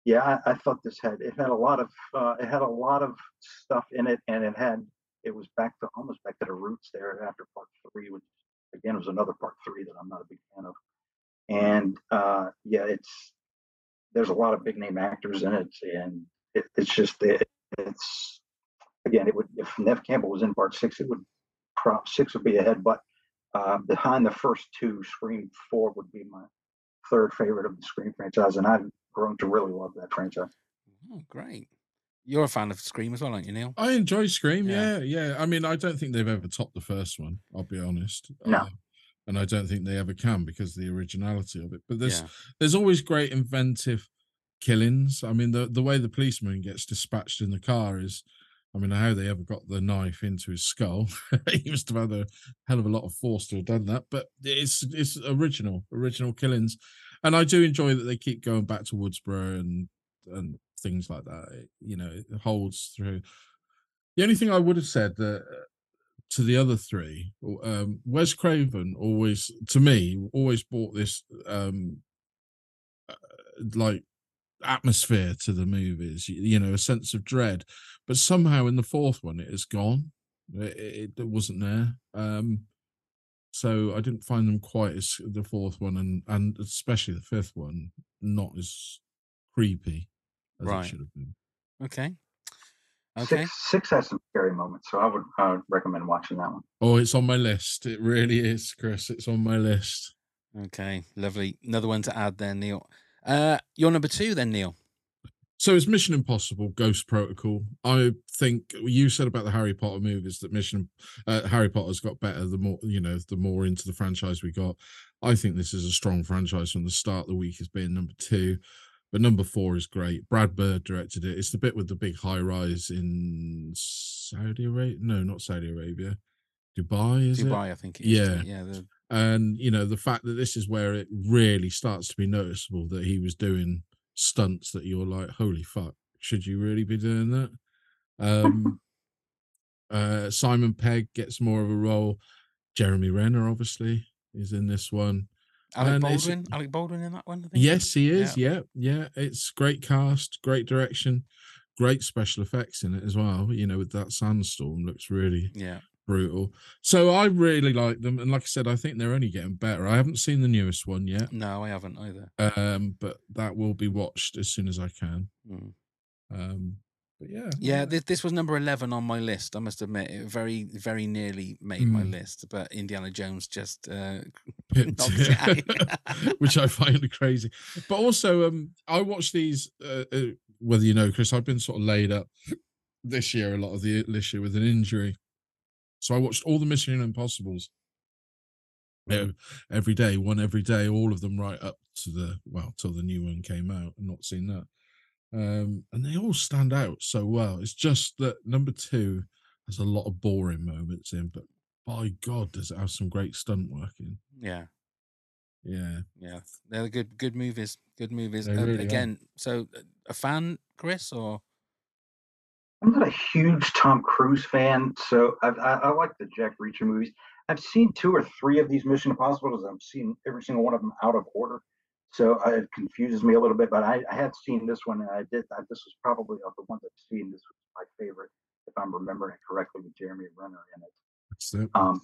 yeah, I, I thought this had it had a lot of uh, it had a lot of stuff in it, and it had it was back to almost back to the roots there after part three, which again was another part three that I'm not a big fan of. And uh, yeah, it's there's a lot of big name actors in it, and it, it's just it, it's again it would if Nev Campbell was in part six, it would prop six would be ahead, but uh, behind the first two, Scream Four would be my third favorite of the Scream franchise, and I've grown to really love that franchise. Oh, great. You're a fan of Scream as well, aren't you, Neil? I enjoy Scream. Yeah. Yeah. yeah, I mean, I don't think they've ever topped the first one. I'll be honest. No. Uh, and I don't think they ever can because of the originality of it. But there's Yeah. there's always great inventive killings. I mean, the the way the policeman gets dispatched in the car is, I mean, how they ever got the knife into his skull. [LAUGHS] he must have had a hell of a lot of force to have done that. But it's it's original, original killings, and I do enjoy that they keep going back to Woodsboro and and things like that. It, you know, it holds through. The only thing I would have said that uh, to the other three, um, Wes Craven always, to me, always brought this um, uh, like atmosphere to the movies. You, you know, a sense of dread. But somehow in the fourth one, it has gone. It, it, it wasn't there. Um, so I didn't find them quite as the fourth one, and and especially the fifth one, not as creepy as Right. it should have been. Okay. Okay. Six, six has some scary moments, so I would uh, recommend watching that one. Oh, it's on my list. It really is, Chris. It's on my list. Okay. Lovely. Another one to add there, Neil. Uh, your number two, then, Neil. So it's Mission Impossible Ghost Protocol. I think you said about the Harry Potter movies that Mission uh, Harry Potter's got better the more you know the more into the franchise we got. I think this is a strong franchise from the start. The week has been number two, but number four is great. Brad Bird directed it. It's the bit with the big high rise in Saudi Arabia. No, not Saudi Arabia. Dubai is it? Dubai, I think it is. Yeah, Yeah. The, and you know the fact that this is where it really starts to be noticeable that he was doing stunts that you're like holy fuck should you really be doing that? Um [LAUGHS] uh simon pegg gets more of a role. Jeremy renner obviously is in this one. Alec And Baldwin. Alec Baldwin in that one, yes he is. Yeah. yeah yeah. It's great cast great direction great special effects in it as well. You know with that sandstorm looks really Yeah. Brutal so i really like them and like i said i think they're only getting better i haven't seen the newest one yet No, I haven't either. um but that will be watched as soon as i can Mm. um but yeah Yeah, this, this was number 11 on my list. I must admit, it very, very nearly made my Mm. list, but Indiana Jones just uh, [LAUGHS] knocked it out. [LAUGHS] which i find crazy but also um i watch these uh, uh, whether you know chris i've been sort of laid up this year a lot of the this year with an injury so i watched all the mission impossibles e- every day, one every day, all of them right up to the well till the new one came out. I've not seen that, um, and they all stand out so well. It's just that number two has a lot of boring moments in, but by God, does it have some great stunt work in? Yeah. Yeah, Yeah, they're good, good movies. Good movies. Um, really are. again, so uh, a fan, Chris, or I'm not a huge Tom Cruise fan, so I've, I, I like the Jack Reacher movies. I've seen two or three of these Mission Impossibles. I've seen every single one of them out of order, so uh, it confuses me a little bit. But I, I had seen this one, and I did. I, this was probably of the ones I've seen. This was my favorite, if I'm remembering it correctly, with Jeremy Renner in it. that's it. Um,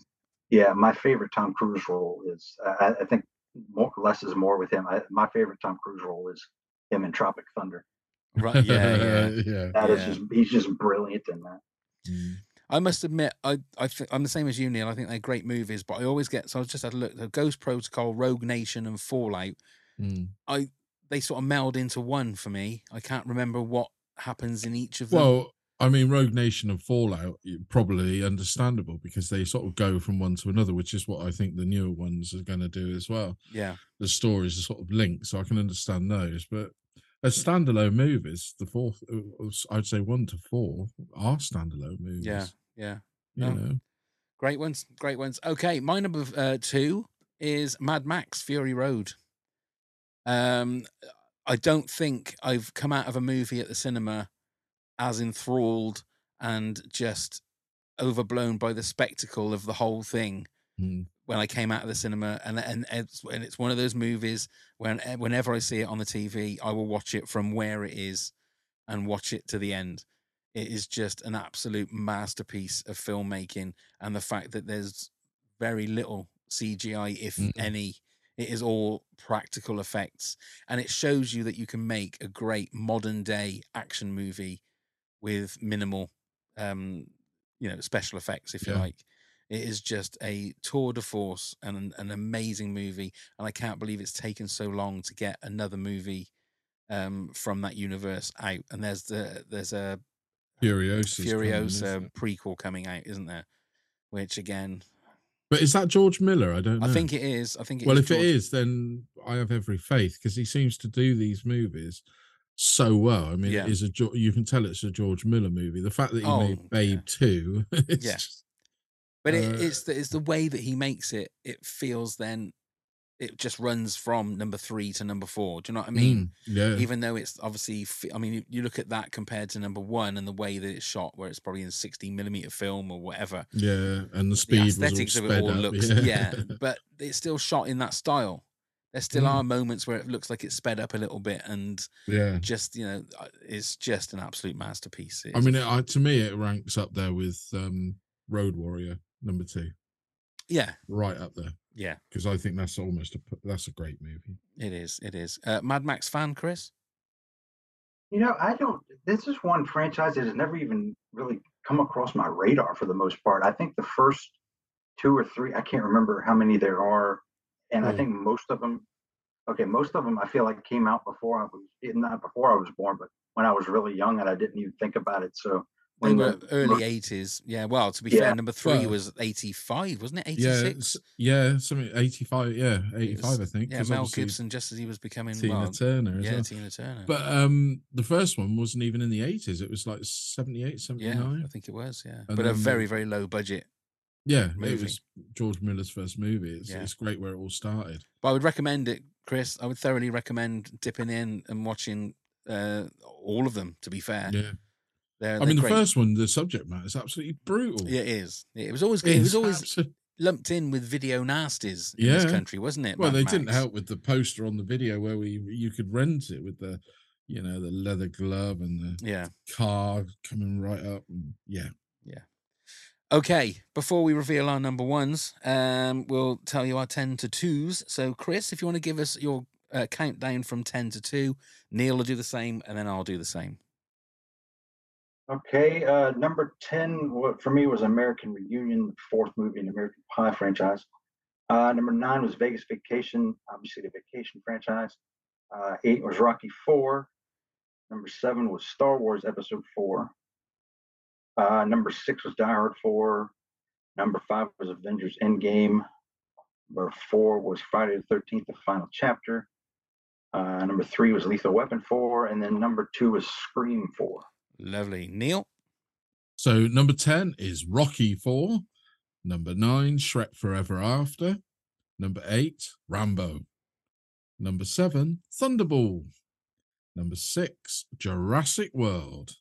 yeah, my favorite Tom Cruise role is. I, I think more, less is more with him. I, my favorite Tom Cruise role is him in Tropic Thunder. Right? Yeah, [LAUGHS] yeah. yeah. That is Yeah. just he's just brilliant in that. I must admit, I I th- I'm the same as you, Neil. I think they're great movies, but I always get. So I just had a look. The Ghost Protocol, Rogue Nation, and Fallout. Mm. I they sort of meld into one for me. I can't remember what happens in each of them. Well, I mean, Rogue Nation and Fallout probably understandable because they sort of go from one to another, which is what I think the newer ones are going to do as well. yeah, The stories are sort of linked, so I can understand those. But as standalone movies, the fourth, uh, I'd say one to four are standalone movies. yeah, yeah. you no. know. Great ones, great ones. Okay, my number uh, two is Mad Max Fury Road. Um, I don't think I've come out of a movie at the cinema as enthralled and just overblown by the spectacle of the whole thing Mm. When I came out of the cinema. And and it's, and it's one of those movies when eh, whenever I see it on the TV, I will watch it from where it is and watch it to the end. It is just an absolute masterpiece of filmmaking, and the fact that there's very little CGI, if Mm. any. It is all practical effects, and it shows you that you can make a great modern day action movie with minimal, um, you know, special effects, if you like. It is just a tour de force and an, an amazing movie, and I can't believe it's taken so long to get another movie um, from that universe out. And there's the there's a Furiosa isn't prequel coming out, isn't there? Which again, But is that George Miller? I don't know. I think it is. I think it well, if George- it is, then I have every faith because he seems to do these movies so well. I mean, Yeah. it is a you can tell it's a George Miller movie. The fact that he Oh, made Babe two, [LAUGHS] yes, But it, Uh, it's the it's the way that he makes it. It feels then it just runs from number three to number four. Do you know what I mean? Mm, yeah. Even though it's obviously, I mean, you, look at that compared to number one and the way that it's shot, where it's probably in sixty millimeter film or whatever. yeah, and the The speed all aesthetics of it all up, looks, yeah. yeah. [LAUGHS] but it's still shot in that style. There still Mm. are moments where it looks like it's sped up a little bit, and Yeah. just you know, uh, it's just an absolute masterpiece. I mean, it, I, to me, it ranks up there with um, Road Warrior number two, yeah, right up there yeah, because I think that's almost a that's a great movie. it is, it is. Uh, Mad Max fan, Chris? You know, I don't. This is one franchise that has never even really come across my radar for the most part. I think the first two or three, I can't remember how many there are, and I Mm. think most of them. Okay, most of them I feel like came out before I was not before I was born, but when I was really young and I didn't even think about it. So They were the- early eighties. Yeah. Well, to be Yeah. fair, number three Well- was eighty five, wasn't it? Eighty Yeah, six. yeah, something eighty five, yeah, eighty five, I think. Yeah, Mel Gibson, just as he was becoming Tina well, Turner, Yeah, well. Tina Turner. But um, the first one wasn't even in the eighties; it was like 78, yeah, I think it was. Yeah, And but a very very low budget. Yeah, movie. it was George Miller's first movie. It's, Yeah. it's great where it all started. But I would recommend it, Chris. I would thoroughly recommend dipping in and watching uh, all of them. To be fair, Yeah, they're, I they're mean, the first one, the subject matter is absolutely brutal. Yeah, it is. It was always it was always lumped in with video nasties in this country, wasn't it? Well, Mad they didn't help with the poster on the video where we you could rent it with the, you know, the leather glove and the Yeah. car coming right up. And, yeah, Okay, before we reveal our number ones, um, we'll tell you our 10 to 2s. So, Chris, if you want to give us your uh, countdown from 10 to 2, Neil will do the same, and then I'll do the same. Okay, uh, number 10 wa- for me was American Reunion, the fourth movie in the American Pie franchise. Uh, number nine was Vegas Vacation, obviously the Vacation franchise. Uh, eight was Rocky Four. Number seven was Star Wars Episode Four. Uh, number six was Die Hard Four. Number five was Avengers Endgame. Number four was Friday the 13th, the final chapter. Uh, number three was Lethal Weapon 4. And then number two was Scream 4. Lovely. Neil? So number 10 is Rocky 4. Number 9, Shrek Forever After. Number 8, Rambo. Number 7, Thunderball. Number 6, Jurassic World.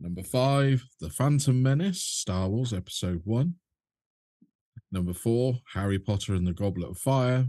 Number 5, The Phantom Menace, Star Wars Episode 1. Number 4, Harry Potter and the Goblet of Fire.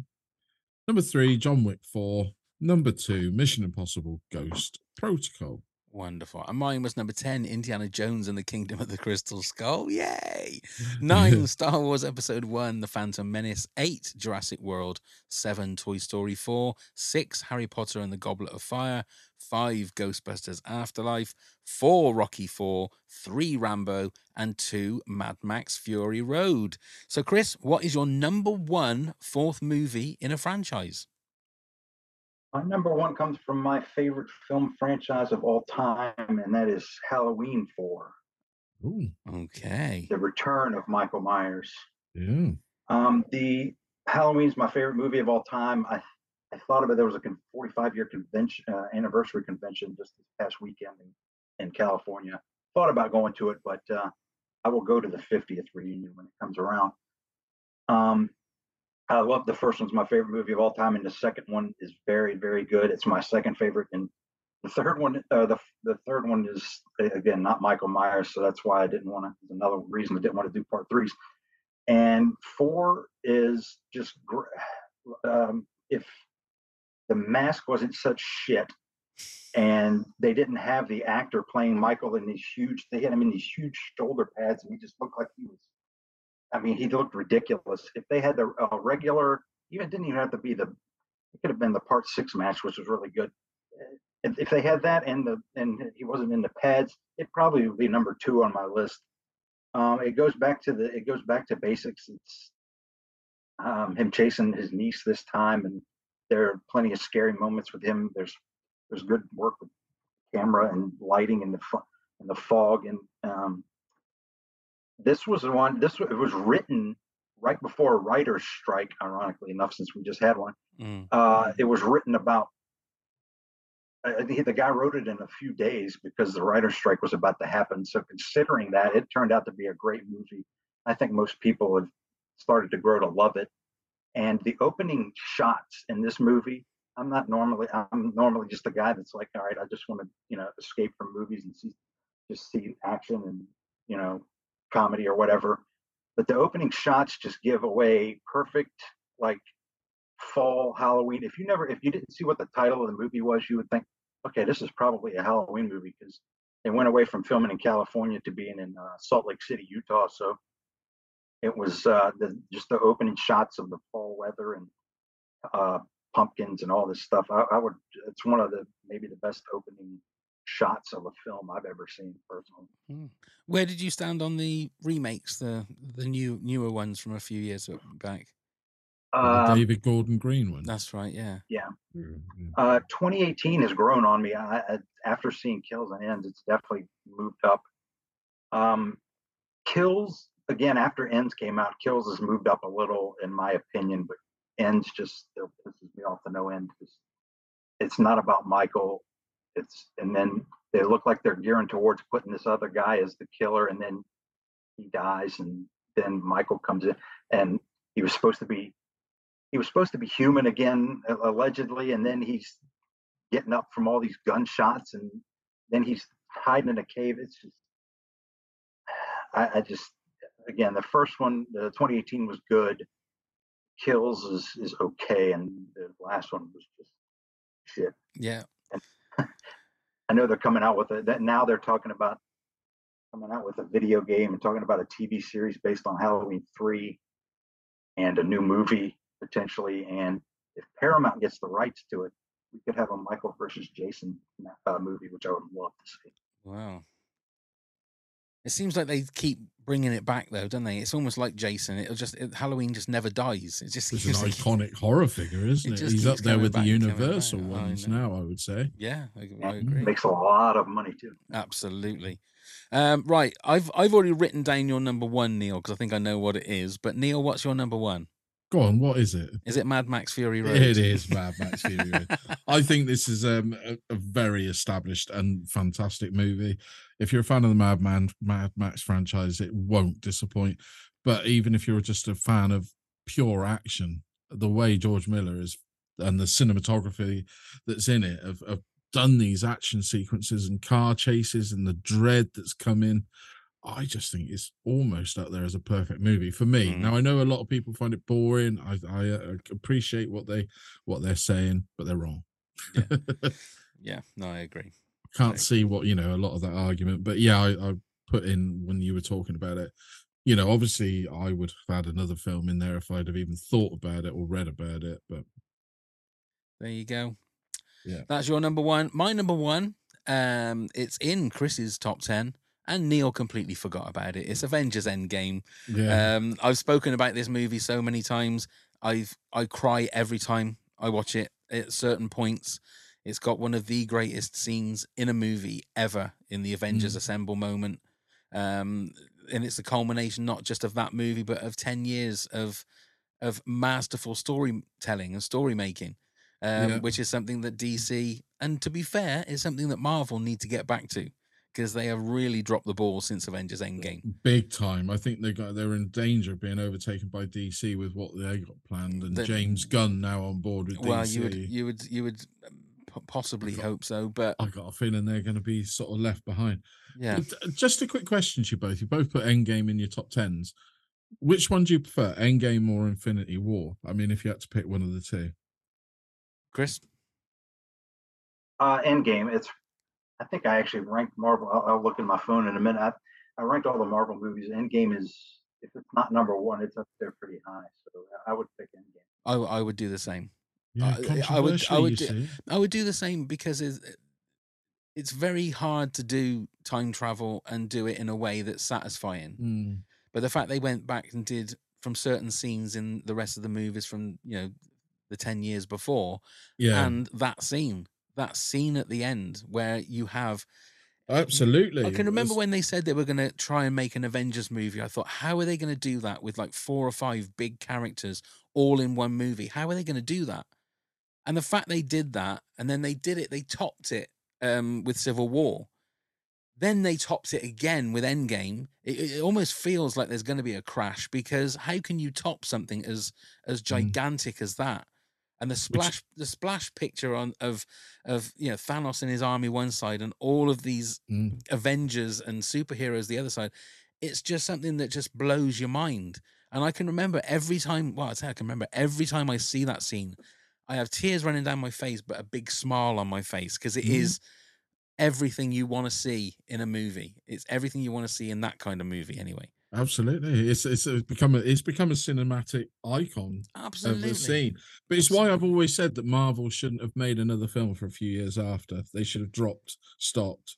Number 3, John Wick 4. Number 2, Mission Impossible Ghost Protocol. Wonderful. And mine was number 10, Indiana Jones and the Kingdom of the Crystal Skull. Yay! [LAUGHS] Nine, Star Wars Episode 1, The Phantom Menace. Eight, Jurassic World. Seven, Toy Story 4. Six, Harry Potter and the Goblet of Fire. Five, Ghostbusters Afterlife. Four, Rocky 4. Three, Rambo. And two, Mad Max Fury Road. So, Chris, what is your number one fourth movie in a franchise? My number one comes from my favorite film franchise of all time, and that is Halloween 4. Ooh. Okay. The Return of Michael Myers. Yeah. Um, the Halloween's my favorite movie of all time. I I thought about it. There was a 45 year convention uh, anniversary convention just this past weekend in, in California. Thought about going to it, but uh, I will go to the 50th reunion when it comes around. Um, I love the first one's my favorite movie of all time, and the second one is very, very good. It's my second favorite, and the third one, uh, the the third one is again not Michael Myers, so that's why I didn't want to. Another reason I didn't want to do part threes. And four is just um, if the mask wasn't such shit, and they didn't have the actor playing Michael in these huge. They had him in these huge shoulder pads, and he just looked like he was I mean, he looked ridiculous. If they had the uh, regular, even didn't even have to be the, it could have been the part six match, which was really good. If, if they had that and the and he wasn't in the pads, it probably would be number two on my list. Um, it goes back to the it goes back to basics. It's um, him chasing his niece this time, and there are plenty of scary moments with him. There's there's good work with camera and lighting and the in the fog, and um, this was the one. This it was written right before a writer's strike. Ironically enough, since we just had one, mm. uh, it was written about. I think the guy wrote it in a few days because the writer's strike was about to happen. So considering that, it turned out to be a great movie. I think most people have started to grow to love it. And the opening shots in this movie, I'm not normally I'm normally just a guy that's like, all right, I just want to, you know, escape from movies and see just see action and, you know, comedy or whatever. But the opening shots just give away perfect like fall Halloween. If you never, if you didn't see what the title of the movie was, you would think, okay, this is probably a Halloween movie because they went away from filming in California to being in uh, Salt Lake City, Utah. So it was uh, the, just the opening shots of the fall weather and uh, pumpkins and all this stuff. I, I would, it's one of the maybe the best opening shots of a film I've ever seen personally. Hmm. Where did you stand on the remakes, the the new newer ones from a few years back? Um, David Gordon Green one. That's right. Yeah. Yeah. Mm-hmm. Uh, 2018 has grown on me. I, I, after seeing Kills and Ends, it's definitely moved up. Um, Kills again after Ends came out. Kills has moved up a little in my opinion, but Ends just still pisses me off to no end. It's, it's not about Michael it's and then they look like they're gearing towards putting this other guy as the killer, and then he dies, and then Michael comes in, and he was supposed to be he was supposed to be human again allegedly, and then he's getting up from all these gunshots, and then he's hiding in a cave. It's just I, I just again the first one, the 2018 was good. Kills is is okay, and the last one was just shit. Yeah. I know they're coming out with it. That now they're talking about coming out with a video game and talking about a TV series based on Halloween three, and a new movie potentially. And if Paramount gets the rights to it, we could have a Michael versus Jason uh, movie, which I would love to see. Wow. It seems like they keep bringing it back, though, don't they? It's almost like Jason. It'll just it, Halloween just never dies. It just it's an [LAUGHS] iconic horror figure, isn't it? it? He's up there with the Universal ones now. I would say. Yeah, I, I, agree. Makes a lot of money too. Absolutely. Um, right, I've I've already written down your number one, Neil, because I think I know what it is. But Neil, what's your number one? Go on, what is it? Is it Mad Max Fury Road? It is Mad Max Fury Road. I think this is um, a, a very established and fantastic movie. If you're a fan of the Mad Man Mad Max franchise, it won't disappoint. But even if you're just a fan of pure action, the way George Miller is and the cinematography that's in it have, have done these action sequences and car chases and the dread that's come in. I just think it's almost up there as a perfect movie for me. Mhm. Now I know a lot of people find it boring. I, I uh, appreciate what they what they're saying, but they're wrong. Yeah, [LAUGHS] no, I agree. Can't see what you know a lot of that argument, but yeah, I, I put in when you were talking about it. You know, obviously, I would have had another film in there if I'd have even thought about it or read about it. But There you go. Yeah. That's your number one. My number one, um, it's in Chris's top 10, and Neil completely forgot about it. It's Avengers Endgame. Yeah. Um, I've spoken about this movie so many times. I've I cry every time I watch it at certain points. It's got one of the greatest scenes in a movie ever in the Avengers Mm. Assemble moment. Um, and it's the culmination not just of that movie, but of 10 years of of masterful storytelling and story making um, Yeah. which is something that DC, and to be fair, is something that Marvel need to get back to because they have really dropped the ball since Avengers Endgame. big time. I think they got they're in danger of being overtaken by DC with what they got planned, and The- James Gunn now on board with Well, DC. Well, you would, you would, you would um, p- possibly hope so, but I got a feeling they're going to be sort of left behind. Yeah. Uh, Just a quick question to you both. You both put Endgame in your top tens. Which one do you prefer, Endgame or Infinity War? I mean, if you had to pick one of the two. Chris, Uh, Endgame. It's. I think I actually ranked Marvel. I'll, I'll look at my phone in a minute. I, I ranked all the Marvel movies. Endgame is, if it's not number one, it's up there pretty high. So I would pick Endgame. I, I would do the same. Yeah, I- I would, I controversial, would, you do, see. I would do the same because it's, it's very hard to do time travel and do it in a way that's satisfying. Mm. But the fact they went back and did from certain scenes in the rest of the movies from you know the ten years before, Yeah. and that scene, that scene at the end where you have. Absolutely. I can remember It's- when they said they were going to try and make an Avengers movie. I thought, how are they going to do that with like four or five big characters all in one movie? How are they going to do that? And the fact they did that, and then they did it, they topped it um, with Civil War. Then they topped it again with Endgame. It, it almost feels like there's going to be a crash because how can you top something as as gigantic as that? And the splash, the splash picture on of of you know Thanos and his army one side, and all of these Mm. Avengers and superheroes the other side. It's just something that just blows your mind. And I can remember every time. Well, I say I can remember every time I see that scene, I have tears running down my face, but a big smile on my face because it is Mhm. everything you want to see in a movie. It's everything you want to see in that kind of movie, anyway. Absolutely, it's it's become a it's become a cinematic icon of the scene. But it's why I've always said that Marvel shouldn't have made another film for a few years after. They should have dropped, stopped.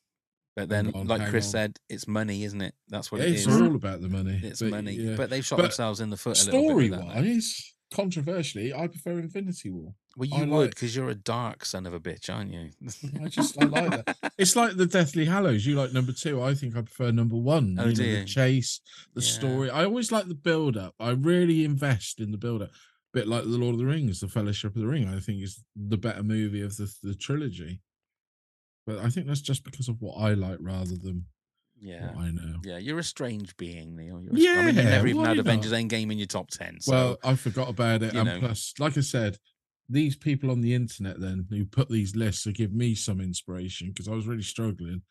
But then, gone, like Chris on." said, it's money, isn't it? That's what it it's is. all about the money. It's but money. yeah. But they've shot But themselves in the foot a little bit. Story that wise, controversially, I prefer Infinity War. Well, I you would like- because you're a dark son of a bitch, aren't you? Mm, I just I like that. [LAUGHS] It's like the Deathly Hallows. You like number two. I think I prefer number one. Oh, you know, the chase, the Yeah. story. I always like the build up. I really invest in the build up. Bit like the Lord of the Rings, the Fellowship of the Ring. I think is the better movie of the the trilogy. But I think that's just because of what I like rather than Yeah. I know. Yeah, you're a strange being, Neil. You're a str- I mean, you Yeah, never even had not? Avengers Endgame in your top 10. So, well, I forgot about it. And know. plus, like I said, these people on the internet then who put these lists to give me some inspiration because I was really struggling.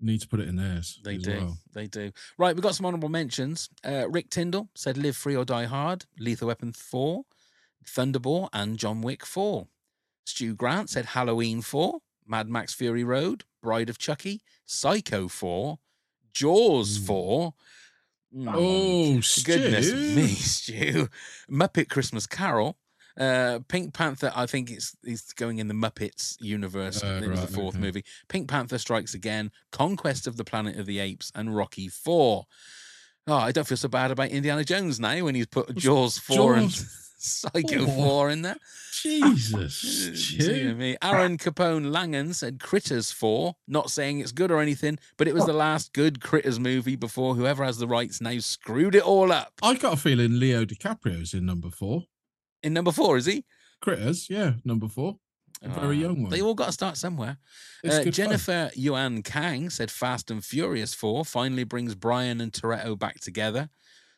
Need to put it in theirs. they do. well. They do. Right, we've got some honorable mentions. Uh, Rick Tyndall said Live Free or Die Hard, Lethal Weapon 4, Thunderball, and John Wick 4. Stu Grant said Halloween 4, Mad Max Fury Road, Bride of Chucky, Psycho 4, Jaws 4. Mm, Oh, goodness Stu. me, Stu. Muppet Christmas Carol. Uh, Pink Panther, I think it's he's going in the Muppets universe. Oh, it was right, the fourth okay. movie. Pink Panther Strikes Again, Conquest of the Planet of the Apes, and Rocky Four. Oh, I don't feel so bad about Indiana Jones now when he's put Jaws four and Jaws. Psycho Four. 4 in there. Jesus. [LAUGHS] Me. Aaron Capone Langan said Critters 4, not saying it's good or anything, but it was the last good Critters movie before whoever has the rights now screwed it all up. I got a feeling Leo DiCaprio's in number four. In number four, is he? Critters, yeah, number four. A very Ah, young one. They all got to start somewhere. Uh, good fun. Jennifer Yuan Kang said Fast and Furious 4 finally brings Brian and Toretto back together.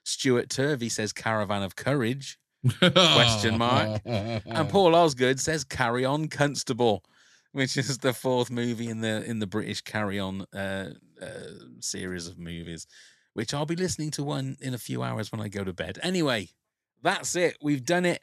Stuart Turvey says Caravan of Courage. Question [LAUGHS] mark. and Paul Osgood says Carry On Constable, which is the fourth movie in the in the British Carry On uh, uh, series of movies, which I'll be listening to one in a few hours when I go to bed. Anyway, that's it. We've done it.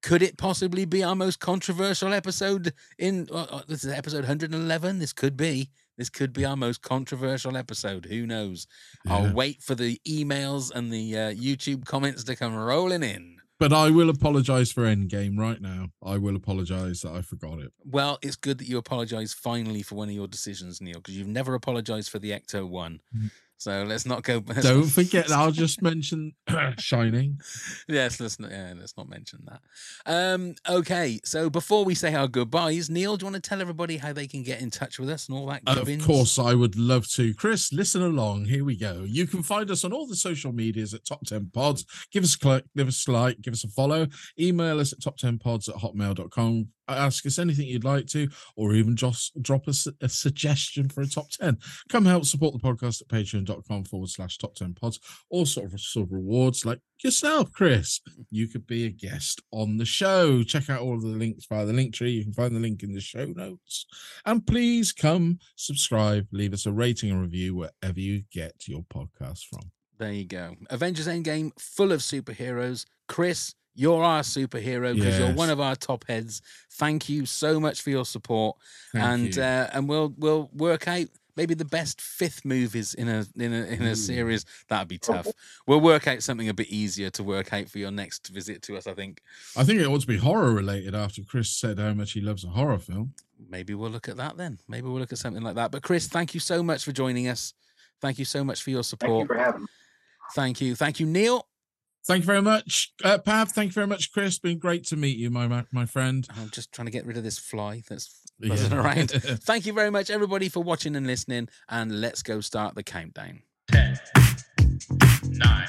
Could it possibly be our most controversial episode in uh, uh, this is episode 111? This could be. This could be our most controversial episode. Who knows? Yeah. I'll wait for the emails and the uh, YouTube comments to come rolling in. But I will apologize for Endgame right now. I will apologize that I forgot it. Well, it's good that you apologise finally for one of your decisions, Neil, because you've never apologised for the Ecto one. Mm. So let's not go. [LAUGHS] let's. Don't not- forget, I'll just [LAUGHS] mention [COUGHS] Shining. yes, let's not. Yeah, let's not mention that. Um, okay, so before we say our goodbyes, Neil, do you want to tell everybody how they can get in touch with us and all that? Of gubbins? course, I would love to. Chris, listen along. Here we go. You can find us on all the social medias at Top 10 Pods. Give us a click, give us a like, give us a follow. Email us at top10pods at hotmail.com. Ask us anything you'd like to, or even just drop us a suggestion for a top 10. Come help support the podcast at patreon.com forward slash top 10 pods. All sort of, sort of rewards like yourself, Chris. You could be a guest on the show. Check out all of the links via the link tree. You can find the link in the show notes. And please come subscribe, leave us a rating and review wherever you get your podcast from. There you go. Avengers Endgame, full of superheroes. Chris, you're our superhero because you're one of our top heads. Thank you so much for your support, Thank and you. Uh, and we'll we'll work out maybe the best fifth movies in a in a in a Ooh. series. That'd be tough. We'll work out something a bit easier to work out for your next visit to us. I think I think it ought to be horror related after Chris said how much he loves a horror film. maybe we'll look at that then. Maybe we'll look at something like that. But Chris, thank you so much for joining us. Thank you so much for your Thank you support. for having me. Thank you. Thank you, Neil. Thank you very much, uh, Pav. Thank you very much, Chris. Been great to meet you, my my, my friend. I'm just trying to get rid of this fly that's Yeah. around. [LAUGHS] Thank you very much, everybody, for watching and listening. And let's go start the countdown. 10, 9,